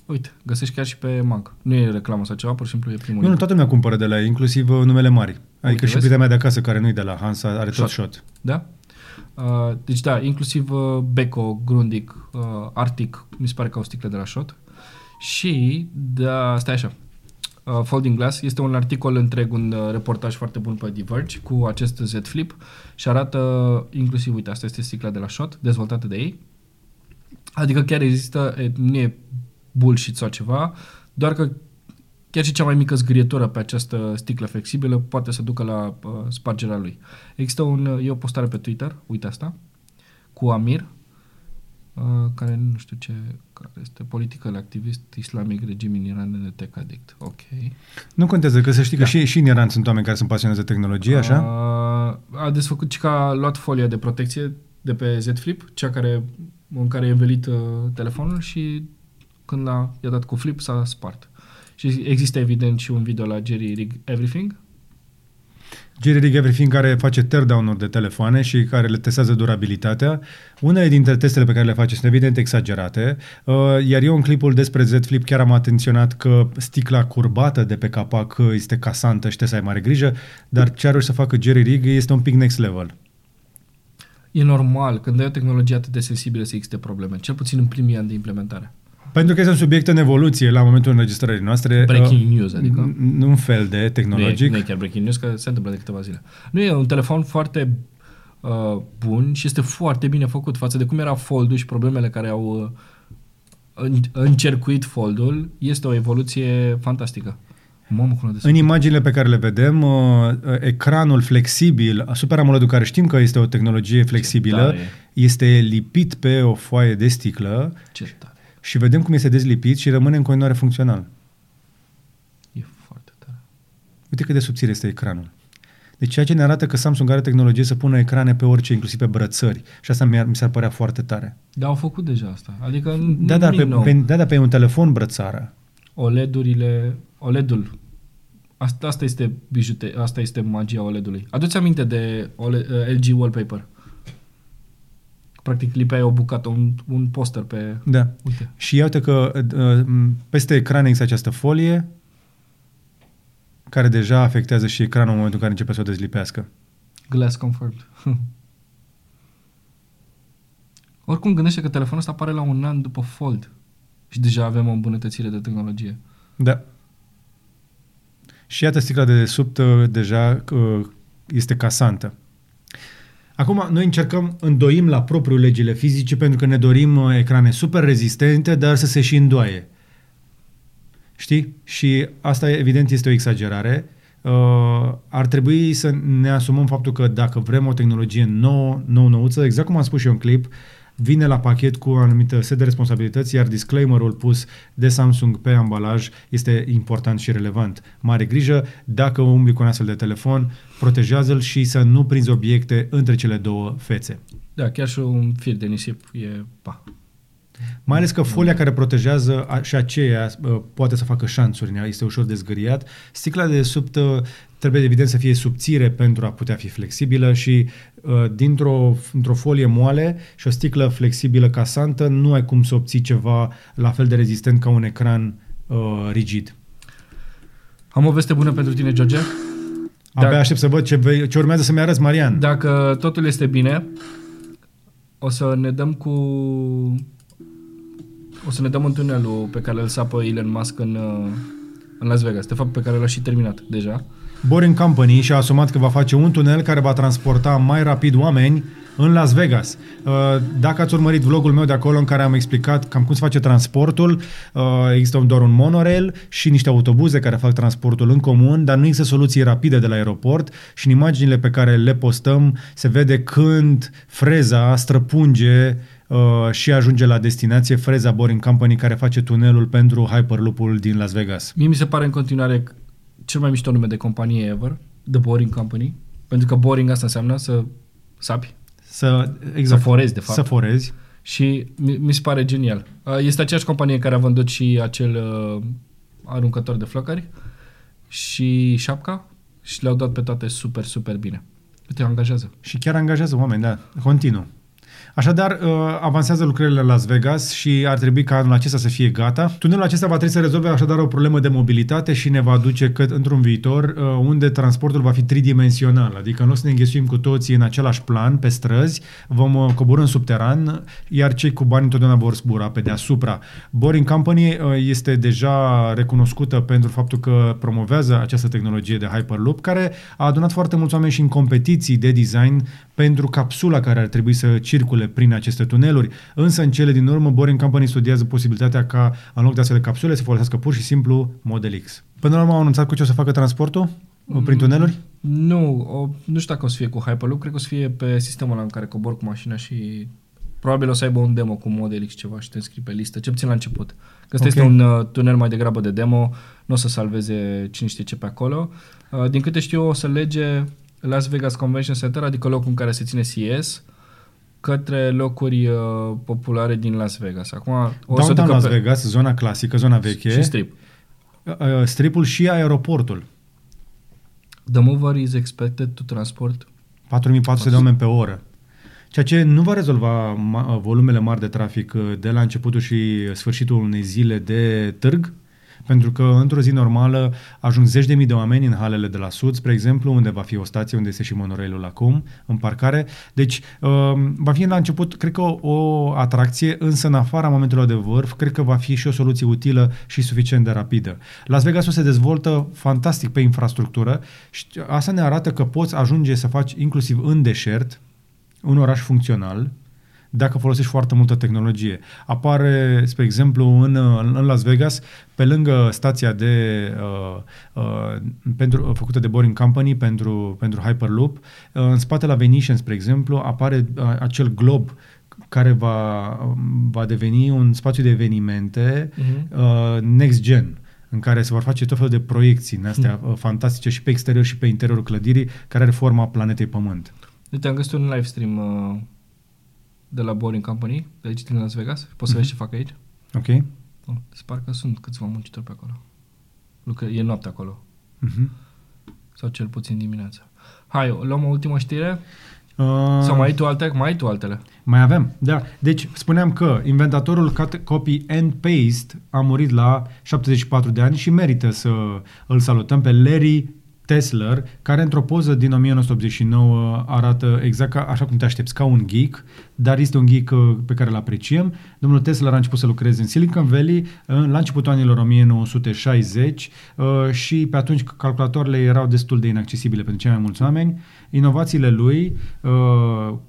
Uite, găsești chiar și pe Mag. Nu e reclamă sau ceva, pur și simplu e primul. Nu, nu, link. toată lumea cumpără de la ei, inclusiv uh, numele mari. Adică Uite, și vezi? prietena mea de acasă, care nu-i de la Hansa, are tot Shot. shot. Da? Uh, deci da, inclusiv uh, Beko, Grundig, uh, Arctic, mi se pare că au sticle de la Shot. Și, da, stai așa, uh, Folding Glass este un articol întreg, un uh, reportaj foarte bun pe Diverge cu acest Z Flip și arată inclusiv, uite, asta este sticla de la Shot, dezvoltată de ei. Adică chiar există, e, nu e bullshit sau ceva, doar că chiar și cea mai mică zgârietură pe această sticlă flexibilă poate să ducă la uh, spargerea lui. Există un, uh, e o postare pe Twitter, uite asta, cu Amir, uh, care nu știu ce, care este political activist islamic regim în Iran de tech addict. Ok. Nu contează, că să știi că Da. și, și în Iran sunt oameni care sunt pasionați de tehnologie, așa? Uh, a desfăcut și că a luat folia de protecție de pe Z Flip, cea care, în care e învelit uh, telefonul și când a, i-a dat cu flip s-a spart. Și există evident și un video la Jerry Rig Everything, Jerry Rig Everything care face teardown-uri de telefoane și care le testează durabilitatea. Unele dintre testele pe care le face sunt evident exagerate, uh, iar eu în clipul despre Z Flip chiar am atenționat că sticla curbată de pe capac uh, este casantă și trebuie să ai mare grijă, dar ce are să facă Jerry Rig este un pic next level. E normal, când ai o tehnologie atât de sensibilă să existe probleme, cel puțin în primii ani de implementare. Pentru că este un subiect în evoluție la momentul înregistrării noastre. Breaking uh, news, adică. n- Un fel de Nu e, tehnologic. nu e chiar breaking news, că se întâmplă de câteva zile. Nu e un telefon foarte uh, bun și este foarte bine făcut față de cum era foldul și problemele care au uh, în- încercuit foldul. Este o evoluție fantastică. Mamă, cum a În desfăcut. imaginile pe care le vedem, uh, uh, ecranul flexibil, Super AMOLED care știm că este o tehnologie flexibilă, tare e. este lipit pe o foaie de sticlă Ce tare. Și vedem cum este dezlipit și rămâne în continuare funcțional. E foarte tare. Uite cât de subțire este ecranul. Deci ceea ce ne arată că Samsung are tehnologie să pună ecrane pe orice, inclusiv pe brățări. Și asta mi-ar, mi s-ar părea foarte tare. Dar au făcut deja asta. Adică Da, nu dar nimic pe, nou. pe, da, dar pe un telefon brățară. OLED-urile, OLED-ul. Asta, asta este bijute, asta este magia OLED-ului. Adu-ți aminte de OLED, uh, LG Wallpaper. Practic lipeai o bucată, un, un poster pe... Da. Uite. Și iată că uh, peste ecran există această folie care deja afectează și ecranul în momentul în care începe să o dezlipească. Glass confirmed. Oricum gândește că telefonul ăsta apare la un an după Fold. Și deja avem o îmbunătățire de tehnologie. Da. Și iată sticla de desubt uh, deja uh, este casantă. Acum, noi încercăm, îndoim la propriu legile fizice pentru că ne dorim uh, ecrane super rezistente, dar să se și îndoaie. Știi? Și asta, evident, este o exagerare. Uh, ar trebui să ne asumăm faptul că dacă vrem o tehnologie nouă, nou nouță, exact cum am spus și eu în clip, vine la pachet cu o anumită set de responsabilități, iar disclaimerul pus de Samsung pe ambalaj este important și relevant. Mare grijă, dacă umbli cu un astfel de telefon, protejează-l și să nu prinzi obiecte între cele două fețe. Da, chiar și un fir de nisip e pa. Mai ales că folia care protejează a, și aceea uh, poate să facă șanțuri, în ea, este ușor de zgâriat. Sticla de sub trebuie evident să fie subțire pentru a putea fi flexibilă și uh, dintr-o într-o folie moale și o sticlă flexibilă casantă nu ai cum să obții ceva la fel de rezistent ca un ecran uh, rigid. Am o veste bună pentru tine, George. Abia Dacă, aștept să văd ce, vei, ce urmează să-mi arăți, Marian. Dacă totul este bine, o să ne dăm cu o să ne dăm în tunelul pe care îl sapă Elon Musk în, uh, în Las Vegas. De fapt, pe care l-a și terminat deja. Boring Company și-a asumat că va face un tunel care va transporta mai rapid oameni în Las Vegas. Uh, dacă ați urmărit vlogul meu de acolo în care am explicat cam cum se face transportul, uh, există doar un monorail și niște autobuze care fac transportul în comun, dar nu există soluții rapide de la aeroport și în imaginile pe care le postăm se vede când freza străpunge uh, și ajunge la destinație Freza Boring Company care face tunelul pentru Hyperloop-ul din Las Vegas. Mie mi se pare în continuare cel mai mișto nume de companie ever, The Boring Company, pentru că boring asta înseamnă să sapi, să, exact, să forezi, de fapt. Să forezi. Și mi, mi se pare genial. Uh, este aceeași companie care a vândut și acel uh, aruncător de flăcări și șapca și le-au dat pe toate super, super bine. Te angajează. Și chiar angajează oameni, da. Continuu. Așadar, uh, avansează lucrările la Las Vegas și ar trebui ca anul acesta să fie gata. Tunelul acesta va trebui să rezolve așadar o problemă de mobilitate și ne va duce cât într-un viitor uh, unde transportul va fi tridimensional, adică nu o să ne înghesuim cu toții în același plan, pe străzi, vom uh, coborâ în subteran, iar cei cu bani întotdeauna vor zbura pe deasupra. Boring Company este deja recunoscută pentru faptul că promovează această tehnologie de Hyperloop, care a adunat foarte mulți oameni și în competiții de design pentru capsula care ar trebui să circule prin aceste tuneluri, însă în cele din urmă Boring Company studiază posibilitatea ca în loc de astfel de capsule să folosească pur și simplu Model X. Până la urmă au anunțat cu ce o să facă transportul mm, prin tuneluri? Nu, o, nu știu dacă o să fie cu Hyperloop, cred că o să fie pe sistemul ăla în care cobor cu mașina și probabil o să aibă un demo cu Model X ceva și te înscrii pe listă, ce puțin la început. Că ăsta okay. este un uh, tunel mai degrabă de demo, nu o să salveze cine știe ce pe acolo. Uh, din câte știu, o să lege Las Vegas Convention Center, adică locul în care se ține CES, către locuri uh, populare din Las Vegas. Acum, o Downtown să Las pe... Vegas, zona clasică, zona veche. Și strip. Uh, uh, stripul și aeroportul. The mover is expected to transport 4400 de oameni pe oră. Ceea ce nu va rezolva ma- volumele mari de trafic uh, de la începutul și sfârșitul unei zile de târg, pentru că într-o zi normală ajung zeci de mii de oameni în halele de la sud, spre exemplu, unde va fi o stație, unde este și monorailul acum, în parcare. Deci uh, va fi la început, cred că o, o atracție, însă în afara momentelor de vârf, cred că va fi și o soluție utilă și suficient de rapidă. Las Vegasul se dezvoltă fantastic pe infrastructură și asta ne arată că poți ajunge să faci inclusiv în deșert un oraș funcțional, dacă folosești foarte multă tehnologie. Apare, spre exemplu, în, în Las Vegas, pe lângă stația de uh, uh, pentru, făcută de Boring Company pentru, pentru Hyperloop, uh, în spate la Venetian, spre exemplu, apare uh, acel glob care va, va deveni un spațiu de evenimente uh-huh. uh, next gen în care se vor face tot felul de proiecții în astea uh, fantastice și pe exterior și pe interiorul clădirii, care are forma planetei Pământ. Uite, am găsit un live stream uh, de la Boring Company, de aici din Las Vegas. Poți mm-hmm. să vezi mhm. ce fac aici? Ok. Oh, se pare că sunt câțiva muncitori pe acolo. Lucre, e noapte acolo. Mm-hmm. Sau cel puțin dimineața. Hai, luăm o ultimă știre? Uh, Sau mai ai tu alte? Mai ai tu altele? Mai avem, da. Deci, spuneam că inventatorul copy and paste a murit la 74 de ani și merită să îl salutăm pe Larry Tesla, care într-o poză din 1989 arată exact ca, așa cum te aștepți, ca un geek, dar este un geek uh, pe care îl apreciem. Domnul Tesla a început să lucreze în Silicon Valley uh, la începutul anilor 1960 uh, și pe atunci calculatoarele erau destul de inaccesibile pentru cei mai mulți oameni. Inovațiile lui,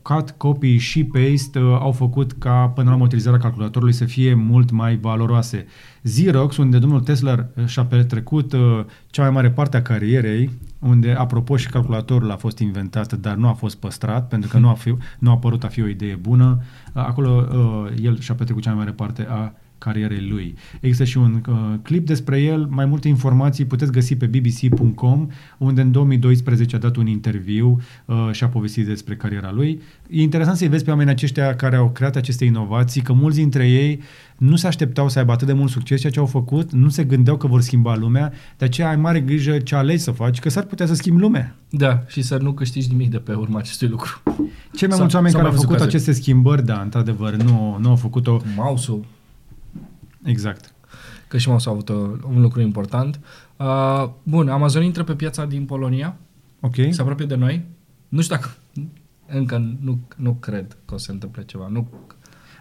cut, copy și paste, au făcut ca până la urmă utilizarea calculatorului să fie mult mai valoroase. Xerox, unde domnul Tesla și-a petrecut cea mai mare parte a carierei, unde, apropo, și calculatorul a fost inventat, dar nu a fost păstrat, pentru că nu a, fi, nu a părut a fi o idee bună. Acolo uh, el și-a petrecut cea mai mare parte a carierei lui. Există și un uh, clip despre el, mai multe informații puteți găsi pe bbc.com, unde în 2012 a dat un interviu uh, și a povestit despre cariera lui. E interesant să-i vezi pe oamenii aceștia care au creat aceste inovații, că mulți dintre ei nu se așteptau să aibă atât de mult succes ceea ce au făcut, nu se gândeau că vor schimba lumea, de aceea ai mare grijă ce alegi să faci, că s-ar putea să schimbi lumea. Da, și să nu câștigi nimic de pe urma acestui lucru. Cei mai mulți oameni care au făcut aceste schimbări, da, într-adevăr, nu, nu au făcut-o. Mouse-ul Exact. Că și Mouse a avut uh, un lucru important. Uh, bun, Amazon intră pe piața din Polonia. Ok. Se apropie de noi. Nu știu dacă... Încă nu, nu cred că o să se întâmple ceva. Nu,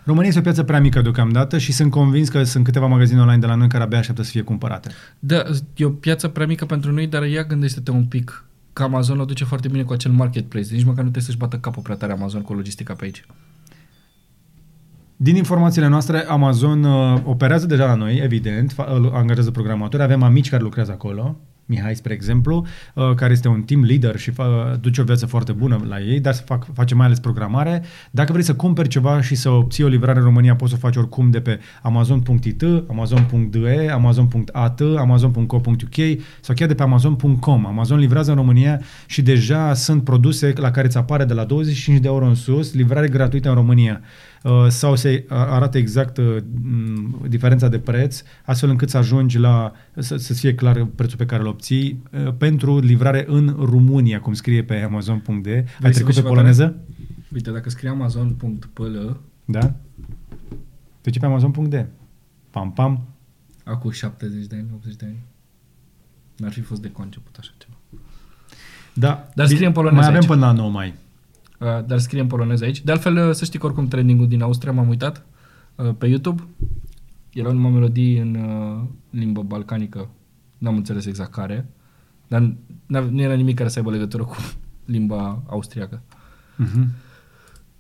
România este o piață prea mică deocamdată și sunt convins că sunt câteva magazine online de la noi care abia așteaptă să fie cumpărate. Da, e o piață prea mică pentru noi, dar ea gândește-te un pic că Amazon o duce foarte bine cu acel marketplace. Nici măcar nu trebuie să-și bată capul prea tare Amazon cu logistica pe aici. Din informațiile noastre, Amazon uh, operează deja la noi, evident, fa- angajează programatori, avem amici care lucrează acolo, Mihai, spre exemplu, uh, care este un team leader și fa- duce o viață foarte bună la ei, dar fac, face mai ales programare. Dacă vrei să cumperi ceva și să obții o livrare în România, poți să o faci oricum de pe amazon.it, amazon.de, amazon.at, amazon.co.uk sau chiar de pe amazon.com. Amazon livrează în România și deja sunt produse la care îți apare de la 25 de euro în sus, livrare gratuită în România. Uh, sau se arată exact uh, diferența de preț, astfel încât să ajungi la, să, să fie clar prețul pe care îl obții uh, pentru livrare în România, cum scrie pe amazon.de. Ai trecut pe poloneză? Tare? Uite, dacă scrie amazon.pl Da? Deci pe amazon.de. Pam, pam. Acum 70 de ani, 80 de ani. N-ar fi fost de conceput așa ceva. Da. Dar scrie în poloneză Mai avem aici. până la 9 mai. Uh, dar scrie în poloneză aici. De altfel, uh, să știi că oricum trending-ul din Austria, m-am uitat uh, pe YouTube, era numai melodii în limbă balcanică, n-am înțeles exact care, dar nu era nimic care să aibă legătură cu limba austriacă. Uh-huh.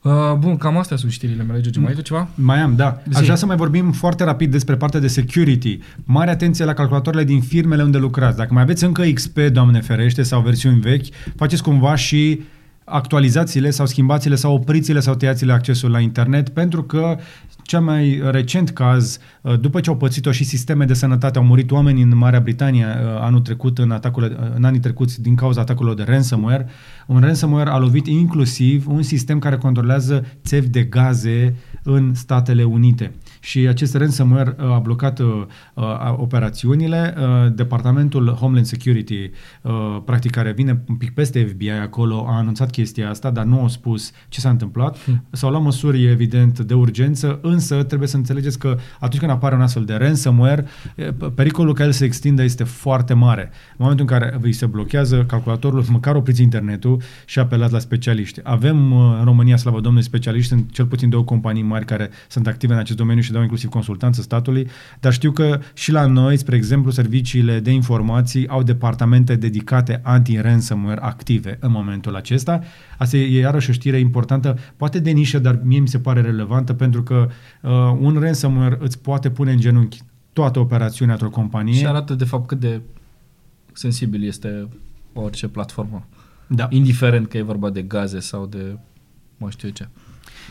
Uh, bun, cam astea sunt știrile mele, George. Mai ai tu ceva? Mai am, da. Zi. Aș vrea să mai vorbim foarte rapid despre partea de security. Mare atenție la calculatoarele din firmele unde lucrați. Dacă mai aveți încă XP, Doamne ferește, sau versiuni vechi, faceți cumva și actualizațiile sau schimbațiile sau oprițiile sau tăiațiile accesul la internet pentru că cel mai recent caz, uh, după ce au pățit-o și sisteme de sănătate, au murit oameni în Marea Britanie uh, anul trecut, în, atacurile, uh, în anii trecuți, din cauza atacurilor de ransomware. Un ransomware a lovit inclusiv un sistem care controlează țevi de gaze în Statele Unite. Și acest ransomware a blocat uh, operațiunile. Uh, Departamentul Homeland Security, uh, practic care vine un pic peste FBI acolo, a anunțat chestia asta, dar nu au spus ce s-a întâmplat. Hmm. S-au luat măsuri, evident, de urgență, însă trebuie să înțelegeți că atunci când apare un astfel de ransomware, pericolul ca el să extindă este foarte mare. În momentul în care îi se blochează calculatorul, măcar opriți internetul și apelați la specialiști. Avem în România, slavă Domnului, specialiști în cel puțin două companii mari care sunt active în acest domeniu și dau inclusiv consultanță statului, dar știu că și la noi, spre exemplu, serviciile de informații au departamente dedicate anti-ransomware active în momentul acesta. Asta e iarăși o știre importantă, poate de nișă, dar mie mi se pare relevantă pentru că uh, un ransomware îți poate pune în genunchi toată operațiunea într-o companie. Și arată de fapt cât de sensibil este orice platformă. Da. Indiferent că e vorba de gaze sau de mă știu ce.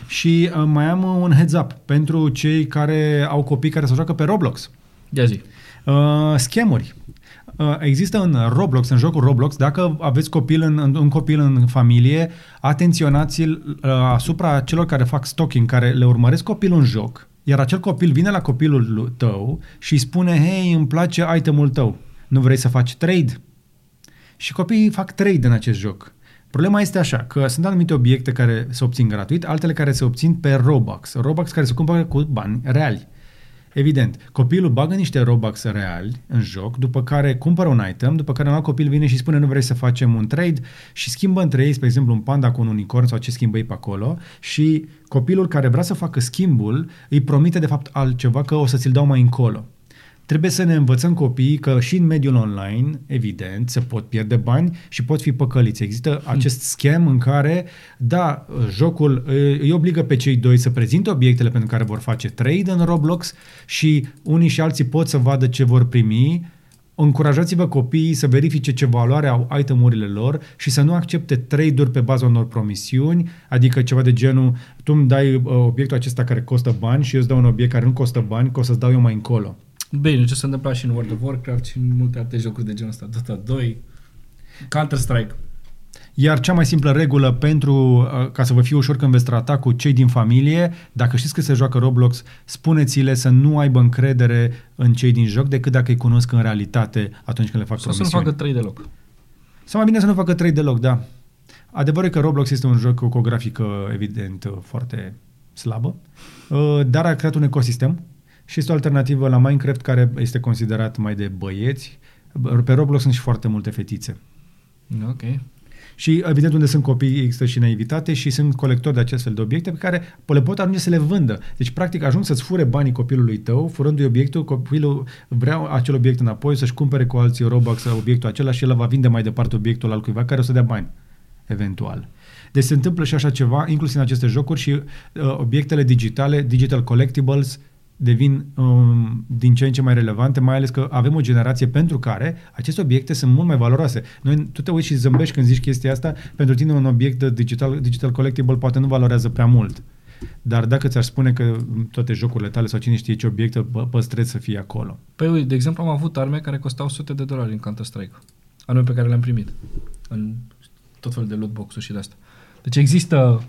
Și uh, mai am un heads up pentru cei care au copii care se joacă pe Roblox. Ia zi. Uh, schemuri. Uh, există în Roblox, în jocul Roblox, dacă aveți copil în, în, un copil în familie, atenționați-l uh, asupra celor care fac stalking, care le urmăresc copilul în joc, iar acel copil vine la copilul tău și îi spune, hei, îmi place itemul tău, nu vrei să faci trade? Și copiii fac trade în acest joc. Problema este așa, că sunt anumite obiecte care se obțin gratuit, altele care se obțin pe Robux. Robux care se cumpără cu bani reali. Evident, copilul bagă niște Robux reali în joc, după care cumpără un item, după care un alt copil vine și spune nu vrei să facem un trade și schimbă între ei, spre exemplu, un panda cu un unicorn sau ce schimbă ei pe acolo și copilul care vrea să facă schimbul îi promite de fapt altceva că o să ți-l dau mai încolo. Trebuie să ne învățăm copiii că și în mediul online, evident, se pot pierde bani și pot fi păcăliți. Există acest schem în care, da, jocul îi obligă pe cei doi să prezinte obiectele pentru care vor face trade în Roblox și unii și alții pot să vadă ce vor primi, încurajați-vă copiii să verifice ce valoare au itemurile lor și să nu accepte trade-uri pe baza unor promisiuni, adică ceva de genul, tu îmi dai uh, obiectul acesta care costă bani și eu îți dau un obiect care nu costă bani, că o să-ți dau eu mai încolo. Bine, ce s-a întâmplat și în World of Warcraft și în multe alte jocuri de genul ăsta. Dota 2, Counter-Strike. Iar cea mai simplă regulă pentru, uh, ca să vă fie ușor când veți trata cu cei din familie, dacă știți că se joacă Roblox, spuneți-le să nu aibă încredere în cei din joc decât dacă îi cunosc în realitate atunci când le fac Sau să promisiuni. nu facă 3 deloc. Sau mai bine să nu facă trei deloc, da. Adevărul e că Roblox este un joc cu o grafică, evident, uh, foarte slabă, uh, dar a creat un ecosistem și este o alternativă la Minecraft care este considerat mai de băieți. Pe Roblox sunt și foarte multe fetițe. Ok. Și evident unde sunt copii există și naivitate și sunt colectori de acest fel de obiecte pe care le pot ajunge să le vândă. Deci practic ajung să-ți fure banii copilului tău, furându-i obiectul, copilul vrea acel obiect înapoi, să-și cumpere cu alții Robux obiectul acela și el va vinde mai departe obiectul al cuiva care o să dea bani, eventual. Deci se întâmplă și așa ceva, inclusiv în aceste jocuri și uh, obiectele digitale, digital collectibles, devin um, din ce în ce mai relevante, mai ales că avem o generație pentru care aceste obiecte sunt mult mai valoroase. Noi, tu te uiți și zâmbești când zici chestia asta, pentru tine un obiect digital, digital collectible poate nu valorează prea mult. Dar dacă ți-ar spune că toate jocurile tale sau cine știe ce obiecte pă- păstrezi să fie acolo. Păi uite, de exemplu, am avut arme care costau sute de dolari în Counter-Strike. Arme pe care le-am primit. În tot felul de lootbox-uri și de asta. Deci există...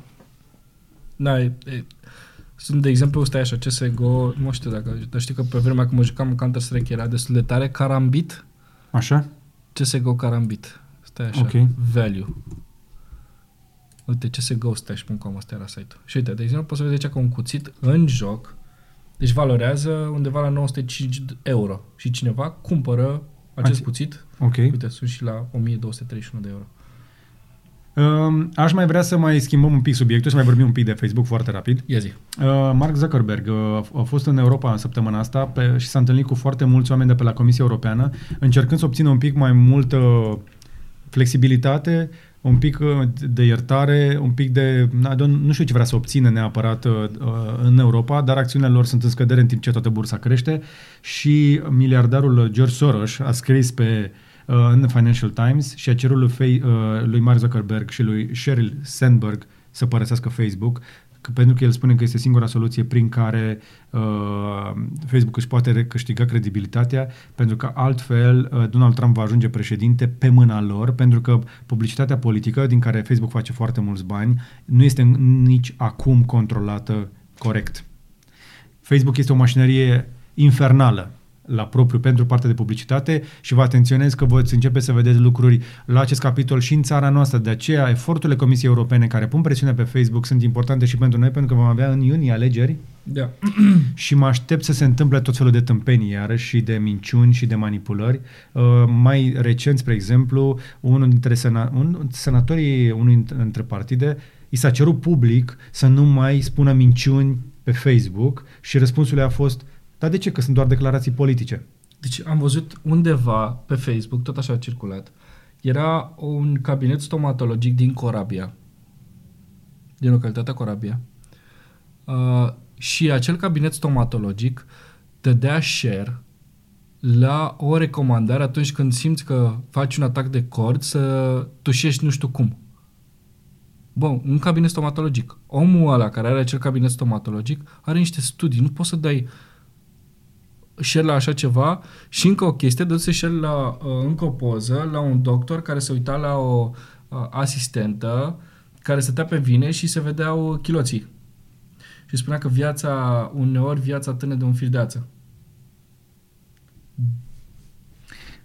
Da, e, e, sunt, de exemplu, stai așa, CSGO, nu știu dacă, dar știi că pe vremea când mă jucam în Counter-Strike era destul de tare, Karambit, Așa? CSGO Karambit. Stai așa, Ok. value. Uite, csgostash.com, ăsta era site-ul. Și uite, de exemplu, poți să vezi aici că un cuțit în joc, deci valorează undeva la 905 euro. Și cineva cumpără acest Ați- cuțit. Ok. Uite, sunt și la 1231 de euro. Um, aș mai vrea să mai schimbăm un pic subiectul, să mai vorbim un pic de Facebook foarte rapid. Ia zi. Uh, Mark Zuckerberg uh, a fost în Europa în săptămâna asta pe, și s-a întâlnit cu foarte mulți oameni de pe la Comisia Europeană, încercând să obțină un pic mai multă flexibilitate, un pic uh, de iertare, un pic de... na, don't- Nu știu ce vrea să obțină neapărat uh, uh, în Europa, dar acțiunile lor sunt în scădere în timp ce toată bursa crește și miliardarul George Soros a scris pe uh, în Financial Times și a cerut lui, Fei- uh, lui Mark Zuckerberg și lui Sheryl Sandberg să părăsească Facebook, că, pentru că el spune că este singura soluție prin care uh, Facebook își poate recâștiga credibilitatea, pentru că altfel uh, Donald Trump va ajunge președinte pe mâna lor, pentru că publicitatea politică, din care Facebook face foarte mulți bani, nu este nici acum controlată corect. Facebook este o mașinărie infernală la propriu pentru partea de publicitate și vă atenționez că voi începe să vedeți lucruri la acest capitol și în țara noastră. De aceea, eforturile Comisiei Europene care pun presiune pe Facebook sunt importante și pentru noi, pentru că vom avea în iunie alegeri Da. și mă aștept să se întâmple tot felul de tâmpenii iarăși și de minciuni și de manipulări. Uh, mai recent, spre exemplu, unul dintre sena- un, senatorii unui dintre partide i s-a cerut public să nu mai spună minciuni pe Facebook și răspunsul a fost dar de ce? Că sunt doar declarații politice. Deci am văzut undeva pe Facebook, tot așa a circulat, era un cabinet stomatologic din Corabia, din localitatea Corabia, uh, și acel cabinet stomatologic dădea share la o recomandare atunci când simți că faci un atac de cord să tușești nu știu cum. Bun, un cabinet stomatologic. Omul ăla care are acel cabinet stomatologic are niște studii. Nu poți să dai share la așa ceva și încă o chestie, dă-se share la uh, încă o poză la un doctor care se uita la o uh, asistentă care stătea pe vine și se vedeau chiloții. Și spunea că viața, uneori viața tâne de un fir de ață.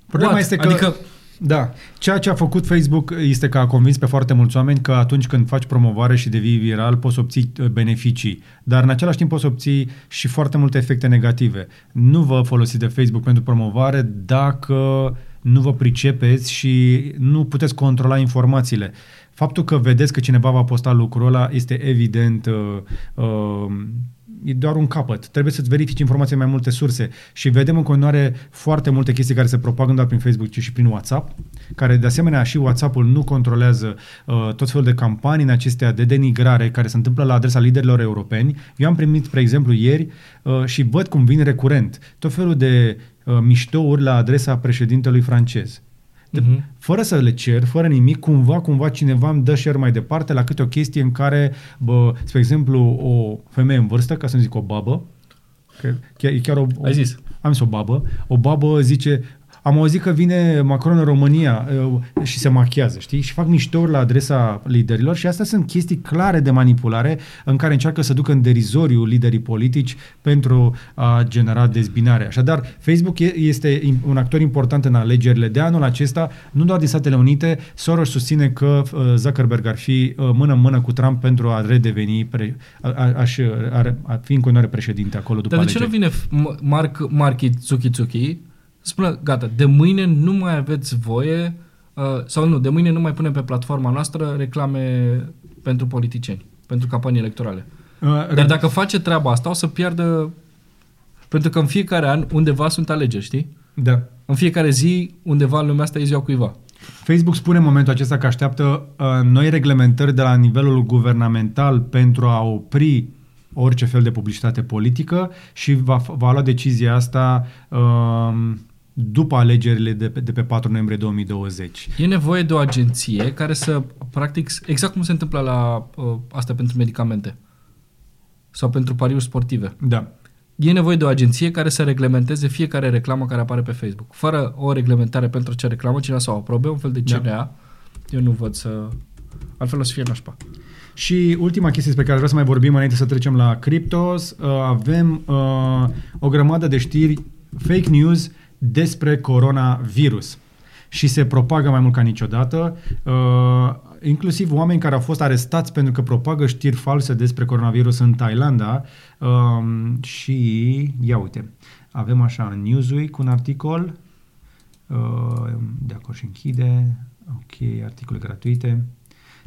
Problema What? este că Adică, Da. Ceea ce a făcut Facebook este că a convins pe foarte mulți oameni că atunci când faci promovare și devii viral, poți să obții uh, beneficii. Dar în același timp poți să obții și foarte multe efecte negative. Nu vă folosiți de Facebook pentru promovare dacă nu vă pricepeți și nu puteți controla informațiile. Faptul că vedeți că cineva va posta lucrul ăla este evident uh, uh, e doar un capăt. Trebuie să-ți verifici informații în mai multe surse. Și vedem în continuare foarte multe chestii care se propagă nu doar prin Facebook, ci și prin WhatsApp, care de asemenea și WhatsApp-ul nu controlează uh, tot felul de campanii în acestea de denigrare care se întâmplă la adresa liderilor europeni. Eu am primit, spre exemplu, ieri uh, și văd cum vin recurent tot felul de uh, miștouri la adresa președintelui francez de, uh-huh. fără să le cer, fără nimic, cumva, cumva cineva îmi dă share mai departe la câte o chestie în care, bă, spre exemplu, o femeie în vârstă, ca să nu zic o babă, că chiar, e chiar o, o... Ai zis. Am zis o babă. O babă zice, am auzit că vine Macron în România uh, și se machiază, știi? Și fac miștouri la adresa liderilor și astea sunt chestii clare de manipulare în care încearcă să ducă în derizoriu liderii politici pentru a genera dezbinare. Așadar, Facebook este un actor important în alegerile de anul acesta, nu doar din Statele Unite. Soros susține că uh, Zuckerberg ar fi uh, mână-mână cu Trump pentru a redeveni, pre, a, a, aș, a fi în continuare președinte acolo după Dar de alegeri. ce nu vine Mark, Mark Zuki Zuki spună, gata, de mâine nu mai aveți voie, uh, sau nu, de mâine nu mai punem pe platforma noastră reclame pentru politicieni, pentru campanii electorale. Uh, Dar dacă face treaba asta, o să piardă, pentru că în fiecare an undeva sunt alegeri, știi? Da. În fiecare zi, undeva în lumea asta e ziua cuiva. Facebook spune în momentul acesta că așteaptă uh, noi reglementări de la nivelul guvernamental pentru a opri orice fel de publicitate politică și va, va lua decizia asta uh, după alegerile de pe, de pe 4 noiembrie 2020. E nevoie de o agenție care să, practic, exact cum se întâmplă la uh, asta pentru medicamente sau pentru pariuri sportive. Da. E nevoie de o agenție care să reglementeze fiecare reclamă care apare pe Facebook. Fără o reglementare pentru ce reclamă, cineva să o aprobe, un fel de CNA, da. eu nu văd să... Altfel o să fie nașpa. Și ultima chestie despre care vreau să mai vorbim înainte să trecem la criptos, uh, avem uh, o grămadă de știri fake news despre coronavirus. Și se propagă mai mult ca niciodată, uh, inclusiv oameni care au fost arestați pentru că propagă știri false despre coronavirus în Thailanda. Uh, și, ia uite, avem așa în Newsweek un articol, uh, de acolo și închide, ok, articole gratuite,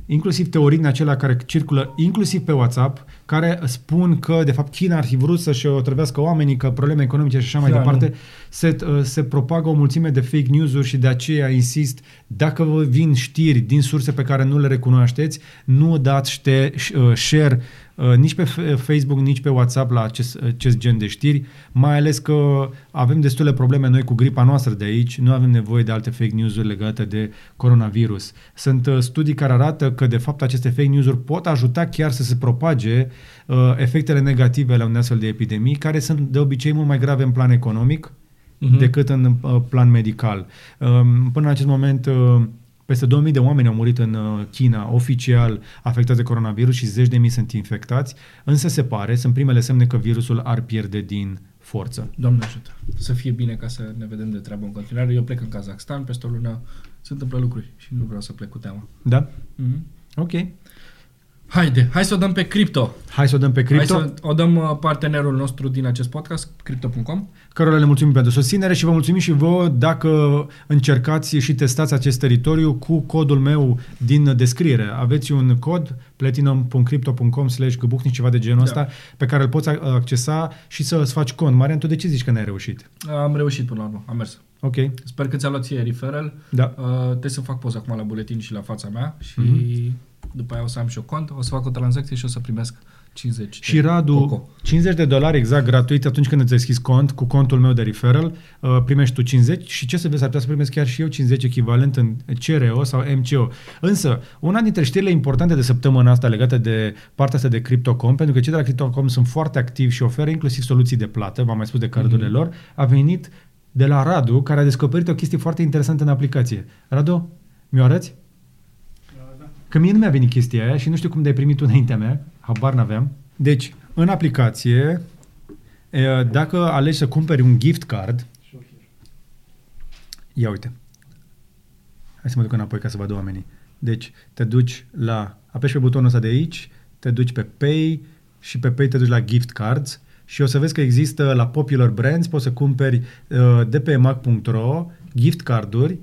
inclusiv teorii din acelea care circulă inclusiv pe WhatsApp, care spun că, de fapt, China ar fi vrut să-și otrăvească oamenii, că probleme economice și așa mai da, departe, se, uh, se propagă o mulțime de fake news-uri și de aceea insist, dacă vă vin știri din surse pe care nu le recunoașteți, nu dați ște, uh, share Uh, nici pe Facebook, nici pe WhatsApp la acest, acest gen de știri, mai ales că avem destule probleme noi cu gripa noastră de aici, nu avem nevoie de alte fake news-uri legate de coronavirus. Sunt uh, studii care arată că, de fapt, aceste fake news-uri pot ajuta chiar să se propage uh, efectele negative ale unei astfel de epidemii, care sunt de obicei mult mai grave în plan economic uh-huh. decât în uh, plan medical. Uh, până în acest moment... Uh, peste 2000 de oameni au murit în uh, China, oficial afectați de coronavirus și zeci de mii sunt infectați, însă se pare, sunt primele semne că virusul ar pierde din forță. Doamne ajută! Să fie bine ca să ne vedem de treabă în continuare. Eu plec în Kazakhstan, peste o lună se întâmplă lucruri și nu vreau să plec cu teama. Da? Mm-hmm. Ok. Haide, hai să o dăm pe cripto. Hai să o dăm pe cripto. Hai să o dăm uh, partenerul nostru din acest podcast, crypto.com. Cărora le mulțumim pentru susținere și vă mulțumim și vouă dacă încercați și testați acest teritoriu cu codul meu din descriere. Aveți un cod platinum.crypto.com slash găbucnic, ceva de genul da. ăsta, pe care îl poți accesa și să-ți faci cont. Marian, tu de ce zici că n-ai reușit? Am reușit până la urmă, am mers. Ok. Sper că ți-a luat ție referral. Da. Uh, trebuie să fac poză acum la buletin și la fața mea și mm-hmm după aia o să am și o cont, o să fac o tranzacție și o să primesc 50 Și Radu, Coco. 50 de dolari exact gratuit atunci când îți deschizi cont cu contul meu de referral, uh, primești tu 50 și ce să vezi, ar putea să primesc chiar și eu 50 echivalent în CRO sau MCO. Însă, una dintre știrile importante de săptămâna asta legate de partea asta de Crypto.com, pentru că cei de la Crypto.com sunt foarte activi și oferă inclusiv soluții de plată, v-am mai spus de cardurile mm-hmm. lor, a venit de la Radu, care a descoperit o chestie foarte interesantă în aplicație. Radu, mi-o arăți? Că mie nu mi-a venit chestia aia și nu știu cum de ai primit tu înaintea mea, habar n-aveam. Deci, în aplicație, dacă alegi să cumperi un gift card, ia uite, Hai să mă duc înapoi ca să vadă oamenii. Deci, te duci la... Apeși pe butonul ăsta de aici, te duci pe Pay și pe Pay te duci la Gift Cards și o să vezi că există la Popular Brands, poți să cumperi uh, de pe mac.ro gift carduri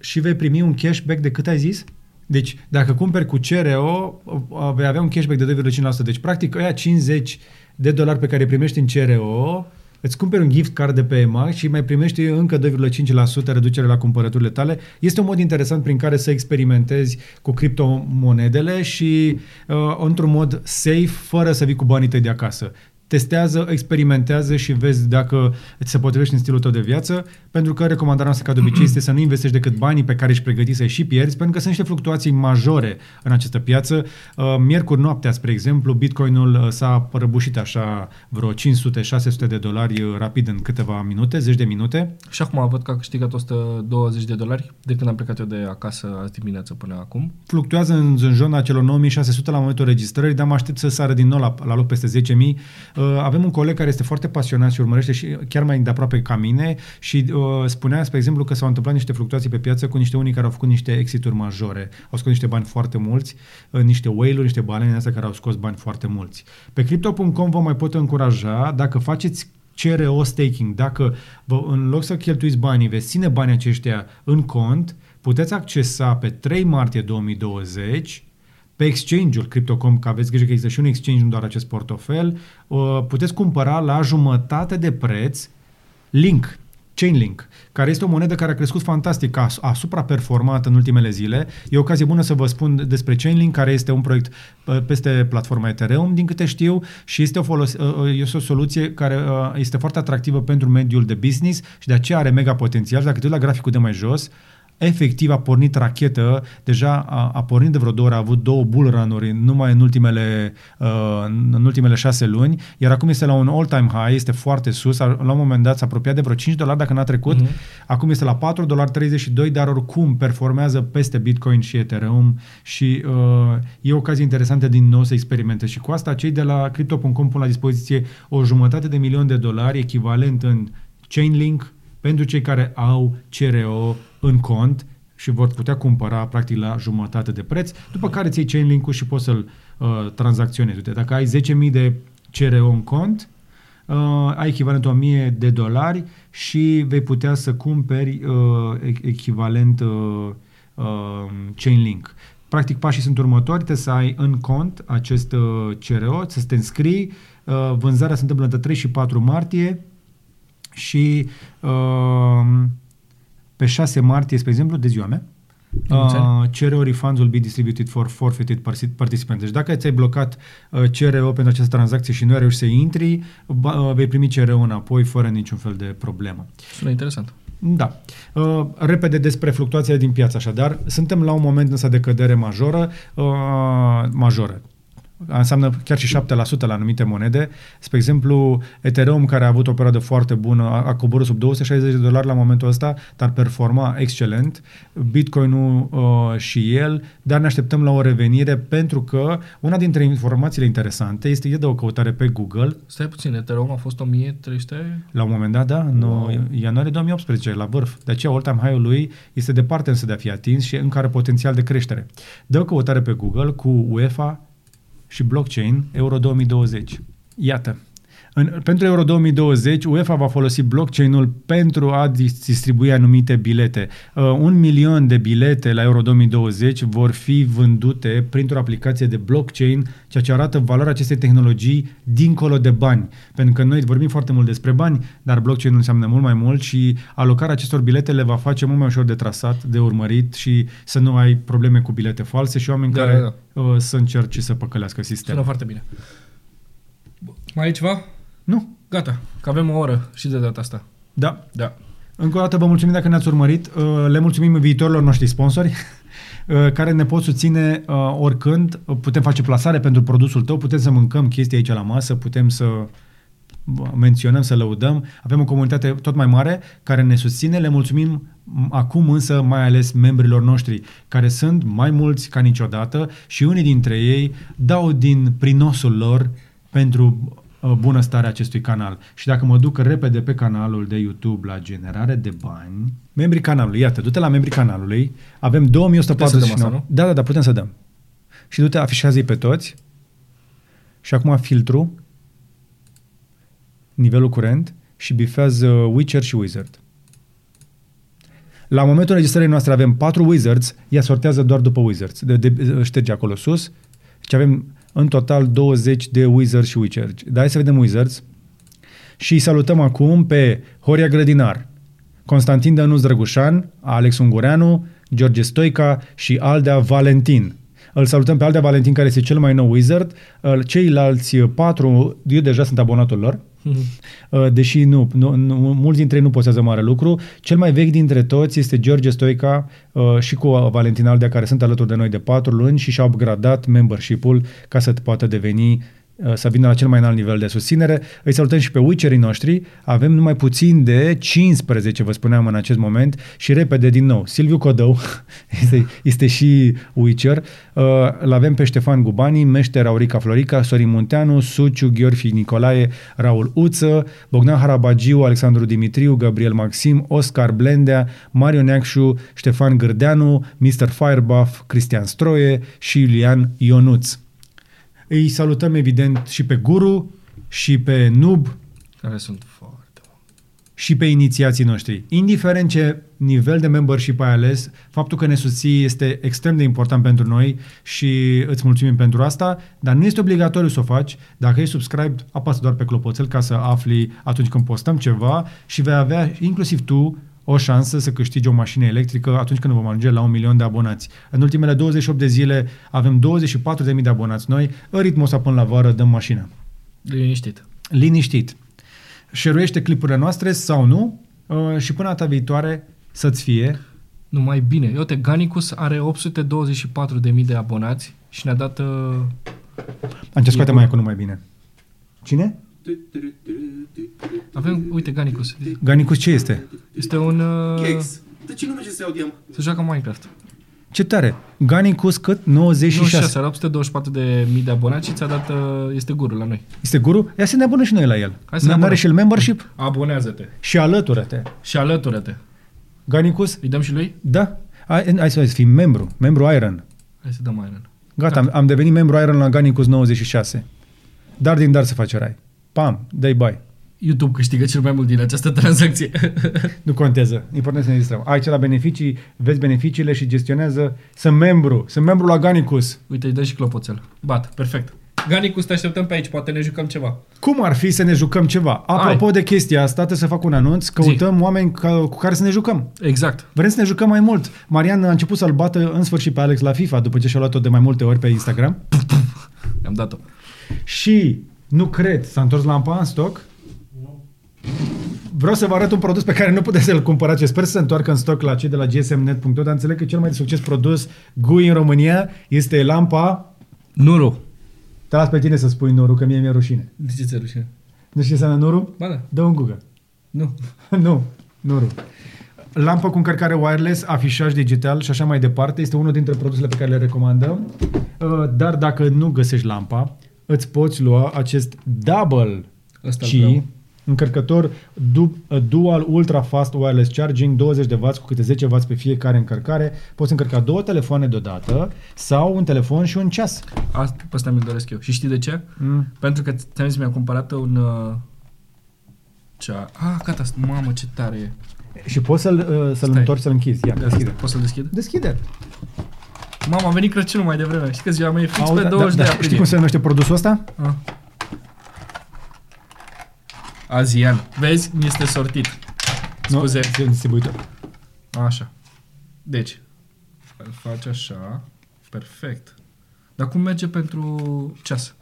și vei primi un cashback de cât ai zis? Deci, dacă cumperi cu CRO, uh, vei avea un cashback de 2,5%. Deci, practic, ăia 50 de dolari pe care îi primești în CRO, îți cumperi un gift card de pe EMAG și mai primești încă 2,5% reducere la cumpărăturile tale. Este un mod interesant prin care să experimentezi cu criptomonedele și uh, într-un mod safe, fără să vii cu banii tăi de acasă testează, experimentează și vezi dacă ți se potrivește în stilul tău de viață, pentru că recomandarea noastră ca de obicei este să nu investești decât banii pe care ești pregătit să-i și pierzi, pentru că sunt niște fluctuații majore în această piață. Uh, miercuri noaptea, spre exemplu, Bitcoinul uh, s-a răbușit așa vreo 500-600 de dolari uh, rapid în câteva minute, zeci de minute. Și acum văd că a câștigat 120 de dolari de când am plecat eu de acasă azi dimineață până acum. Fluctuează în, în zona celor 9600 la momentul registrării, dar mă aștept să sară din nou la, la loc peste 10.000 Uh, avem un coleg care este foarte pasionat și urmărește și chiar mai de aproape ca mine și uh, spunea, spre exemplu, că s-au întâmplat niște fluctuații pe piață cu niște unii care au făcut niște exituri majore. Au scos niște bani foarte mulți, uh, niște whale-uri, niște balene astea care au scos bani foarte mulți. Pe crypto.com vă mai pot încuraja, dacă faceți CRO staking, dacă vă, în loc să cheltuiți banii, veți ține banii aceștia în cont, puteți accesa pe 3 martie 2020 pe exchange-ul Crypto.com, că aveți grijă că există și un exchange, nu doar acest portofel, uh, puteți cumpăra la jumătate de preț Link, Chainlink, care este o monedă care a crescut fantastic, a, a supraperformat în ultimele zile. E o ocazie bună să vă spun despre Chainlink, care este un proiect uh, peste platforma Ethereum, din câte știu, și este o, folos- uh, este o soluție care este foarte atractivă pentru mediul de business și de aceea are mega potențial. Și dacă te uiți la graficul de mai jos, efectiv a pornit rachetă, deja a, a pornit de vreo două ori, a avut două bull run-uri numai în ultimele, uh, în ultimele șase luni, iar acum este la un all-time high, este foarte sus, a, la un moment dat s-a apropiat de vreo 5 dolari dacă n-a trecut, uh-huh. acum este la 4 dolari 32, dar oricum performează peste Bitcoin și Ethereum și uh, e o ocazie interesantă din nou să experimente. Și cu asta cei de la Crypto.com pun la dispoziție o jumătate de milion de dolari echivalent în Chainlink, pentru cei care au CRO în cont și vor putea cumpăra practic la jumătate de preț, după care ți iei link-ul și poți să-l uh, tranzacționezi. Uite, dacă ai 10.000 de CRO în cont, uh, ai echivalentul 1000 de dolari și vei putea să cumperi uh, echivalent uh, uh, Chainlink. Practic, pașii sunt următori, trebuie să ai în cont acest uh, CRO, să te înscrii, uh, vânzarea se întâmplă între 3 și 4 martie, și uh, pe 6 martie, spre exemplu, de ziua mea, Uh, CRO refunds will be distributed for forfeited participants. Deci dacă ți-ai blocat uh, CRO pentru această tranzacție și nu ai reușit să intri, uh, vei primi CRO înapoi fără niciun fel de problemă. Sună interesant. Da. Uh, repede despre fluctuațiile din piață, așadar, suntem la un moment însă de cădere majoră, uh, majoră înseamnă chiar și 7% la anumite monede. Spre exemplu, Ethereum, care a avut o perioadă foarte bună, a, a coborât sub 260 de dolari la momentul ăsta, dar performa excelent. Bitcoin-ul uh, și el, dar ne așteptăm la o revenire pentru că una dintre informațiile interesante este de o căutare pe Google. Stai puțin, Ethereum a fost 1300? La un moment dat, da, în wow. ianuarie 2018, la vârf. De aceea, all-time high-ul lui este departe însă de a fi atins și încă are potențial de creștere. Dă o căutare pe Google cu UEFA și blockchain Euro 2020. Iată, în, pentru Euro 2020, UEFA va folosi blockchain-ul pentru a distribui anumite bilete. Uh, un milion de bilete la Euro 2020 vor fi vândute printr-o aplicație de blockchain, ceea ce arată valoarea acestei tehnologii dincolo de bani. Pentru că noi vorbim foarte mult despre bani, dar blockchain înseamnă mult mai mult și alocarea acestor bilete le va face mult mai ușor de trasat, de urmărit și să nu ai probleme cu bilete false și oameni da, care da, da. Uh, să încerce să păcălească sistemul. Sună foarte bine. Mai ai ceva? Nu. Gata, că avem o oră și de data asta. Da. Da. Încă o dată vă mulțumim dacă ne-ați urmărit. Uh, le mulțumim viitorilor noștri sponsori uh, care ne pot susține uh, oricând. Putem face plasare pentru produsul tău, putem să mâncăm chestii aici la masă, putem să menționăm, să lăudăm. Avem o comunitate tot mai mare care ne susține. Le mulțumim acum însă mai ales membrilor noștri, care sunt mai mulți ca niciodată și unii dintre ei dau din prinosul lor pentru uh, bunăstarea acestui canal. Și dacă mă duc repede pe canalul de YouTube la generare de bani, membrii canalului, iată, du-te la membrii canalului, avem 2149. Putem să dăm asta, Da, da, da, putem să dăm. Și du-te, afișează-i pe toți. Și acum filtru, nivelul curent și bifează Witcher și Wizard. La momentul înregistrării noastre avem patru Wizards, ea sortează doar după Wizards. De, de, șterge acolo sus. Deci avem în total 20 de Wizards și Witcher. Dar hai să vedem Wizards. Și îi salutăm acum pe Horia Grădinar, Constantin Dănuț Drăgușan, Alex Ungureanu, George Stoica și Aldea Valentin. Îl salutăm pe Aldea Valentin, care este cel mai nou wizard. Ceilalți patru, eu deja sunt abonatul lor. Uh, deși nu, nu, nu, mulți dintre ei nu posează mare lucru. Cel mai vechi dintre toți este George Stoica uh, și cu Valentin Aldea, care sunt alături de noi de patru luni și și-au upgradat membership-ul ca să poată deveni uh, să vină la cel mai înalt nivel de susținere. Îi salutăm și pe Witcherii noștri. Avem numai puțin de 15, vă spuneam în acest moment, și repede din nou. Silviu Codău este, este și Witcher. Uh, Îl avem pe Ștefan Gubani, Meșter Aurica Florica, Sorin Munteanu, Suciu, Gheorfi Nicolae, Raul Uță, Bogdan Harabagiu, Alexandru Dimitriu, Gabriel Maxim, Oscar Blendea, Mario Neacșu, Ștefan Gârdeanu, Mr. Firebuff, Cristian Stroie și Iulian Ionuț. Îi salutăm evident și pe Guru și pe Nub Care sunt foarte buni. și pe inițiații noștri. Indiferent ce nivel de membership ai ales, faptul că ne susții este extrem de important pentru noi și îți mulțumim pentru asta, dar nu este obligatoriu să o faci. Dacă ești subscribed, apasă doar pe clopoțel ca să afli atunci când postăm ceva și vei avea inclusiv tu o șansă să câștigi o mașină electrică atunci când vom ajunge la un milion de abonați. În ultimele 28 de zile avem 24.000 de abonați noi, în ritmul ăsta până la vară dăm mașină. Liniștit. Liniștit. Șeruiește clipurile noastre sau nu uh, și până data viitoare să-ți fie. Numai bine. Uite, Ganicus are 824.000 de abonați și ne-a dat... Uh, Am ce scoate E mai bun. acum numai bine. Cine? Avem, uite, Ganicus. Ganicus ce este? Este un... Uh, Kex. De ce nu merge să iau diam? se joacă Minecraft. Ce tare! Ganicus cât? 96. 96, are 824 de mii de abonați și ți-a dat... Uh, este gurul la noi. Este guru? Ia să ne abonăm și noi la el. Hai să ne N-are abonăm. și el membership? Abonează-te. Și alătură-te. Și alătură-te. Ganicus? Îi dăm și lui? Da. Hai, hai să fii membru. Membru Iron. Hai să dăm Iron. Gata, am, am devenit membru Iron la Ganicus 96. Dar din dar se face rai. Pam, dai bai. YouTube câștigă cel mai mult din această tranzacție. Nu contează. Important să ne distrăm. Ai ce la beneficii, vezi beneficiile și gestionează. Sunt membru. Sunt membru la Ganicus. Uite, îi dă și clopoțel. Bat, perfect. Ganicus, te așteptăm pe aici, poate ne jucăm ceva. Cum ar fi să ne jucăm ceva? Apropo Hai. de chestia asta, trebuie să fac un anunț. Căutăm oameni ca, cu care să ne jucăm. Exact. Vrem să ne jucăm mai mult. Marian a început să-l bată în sfârșit pe Alex la FIFA după ce și-a luat-o de mai multe ori pe Instagram. Am dat-o. Și nu cred, s-a întors lampa în stoc. Vreau să vă arăt un produs pe care nu puteți să-l cumpărați. Eu Sper să se întoarcă în stoc la cei de la gsmnet.ro, dar înțeleg că cel mai de succes produs GUI în România este lampa... Nuru. Te las pe tine să spui Nuru, că mie mi-e rușine. De ce ți-e rușine? Nu știi ce înseamnă Nuru? Ba da. Dă un Google. Nu. nu, Nuru. Lampă cu încărcare wireless, afișaj digital și așa mai departe. Este unul dintre produsele pe care le recomandăm. Uh, Dar dacă nu găsești lampa, îți poți lua acest double Ăsta Qi, vreau. încărcător du- uh, dual ultra fast wireless charging, 20 de W cu câte 10 W pe fiecare încărcare. Poți încărca două telefoane deodată sau un telefon și un ceas. Asta, pe asta mi-l doresc eu. Și știi de ce? Mm. Pentru că ți-am zis, mi-am cumpărat un... Uh, cea... Ah, gata, mamă, ce tare e. Și poți să-l, uh, să-l Stai. întorci, să-l închizi. Ia, Gata, deschide. Poți să-l deschid? Deschide. Mama, a venit Crăciunul mai devreme. Știi că ziua mea e fix Auzi, pe da- 20 da- de da, aprilie. Știi cum se numește produsul ăsta? Ah. Azian. Vezi? Mi este sortit. Scuze. Nu, e distribuitor. Așa. Deci, îl faci așa. Perfect. Dar cum merge pentru ceas?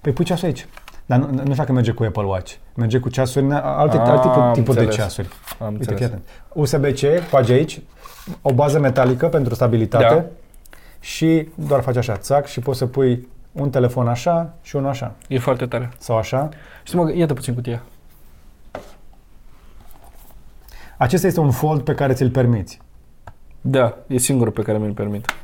Păi pui ceasul aici. Dar nu, nu știu dacă merge cu Apple Watch. Merge cu ceasuri, alte, Ah, alte tipuri, am tipuri de înțeles. ceasuri. Am Uite, înțeles. fii atent. USB-C, bagi aici, o bază metalică pentru stabilitate Da. și doar faci așa, țac, și poți să pui un telefon așa și unul așa. E foarte tare. Sau așa. Și mă, iată puțin cutia. Acesta este un fold pe care ți-l permiți. Da, e singurul pe care mi-l permit.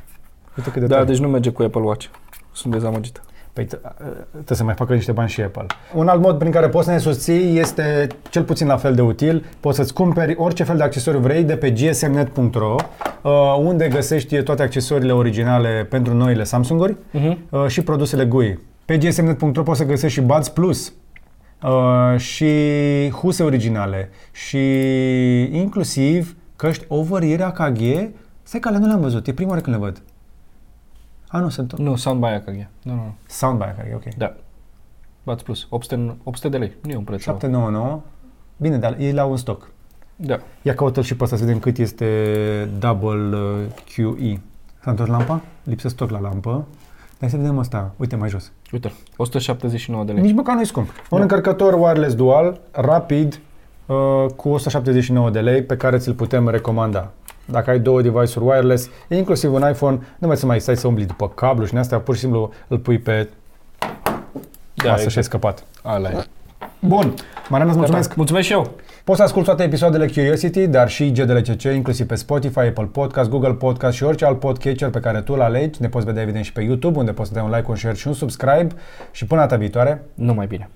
Uite cât de Da, tare. deci nu merge cu Apple Watch. Sunt dezamăgit. Păi t- trebuie să mai facă niște bani și Apple. Un alt mod prin care poți să ne susții este cel puțin la fel de util. Poți să-ți cumperi orice fel de accesoriu vrei de pe gsmnet.ro uh, unde găsești toate accesoriile originale pentru noile Samsung-uri uh-huh. și produsele GUI. Pe gsmnet.ro poți să găsești și Buds Plus, uh, și huse originale și inclusiv căști over-ear AKG. Stai că alea nu le-am văzut, e prima oară când le văd. A, nu, sunt Nu, Sound by AKG. Nu, nu, nu. Sound by AKG, ok. Da. Bați plus. 800, 800 de lei. Nu e un preț. 799. Bine, dar e la un stoc. Da. Ia caută-l și pe ăsta să vedem cât este double uh, QE. S-a întors lampa? Lipsesc stoc la lampă. Hai să vedem asta. Uite mai jos. Uite, 179 de lei. Nici măcar nu-i scump. Un încărcător wireless dual, rapid, uh, cu 179 de lei, pe care ți-l putem recomanda. Dacă ai două device-uri wireless, inclusiv un iPhone, nu mai să mai stai să umbli după cablu și din astea, pur și simplu îl pui pe Da, masă și ai exact. scăpat. Ala e. Bun, Mariana, îți mulțumesc. Mulțumesc și eu. Poți să asculti toate episoadele Curiosity, dar și GDLCC, inclusiv pe Spotify, Apple Podcast, Google Podcast și orice alt podcatcher pe care tu îl alegi. Ne poți vedea evident și pe YouTube, unde poți să dai un like, un share și un subscribe. Și până data viitoare, Numai bine.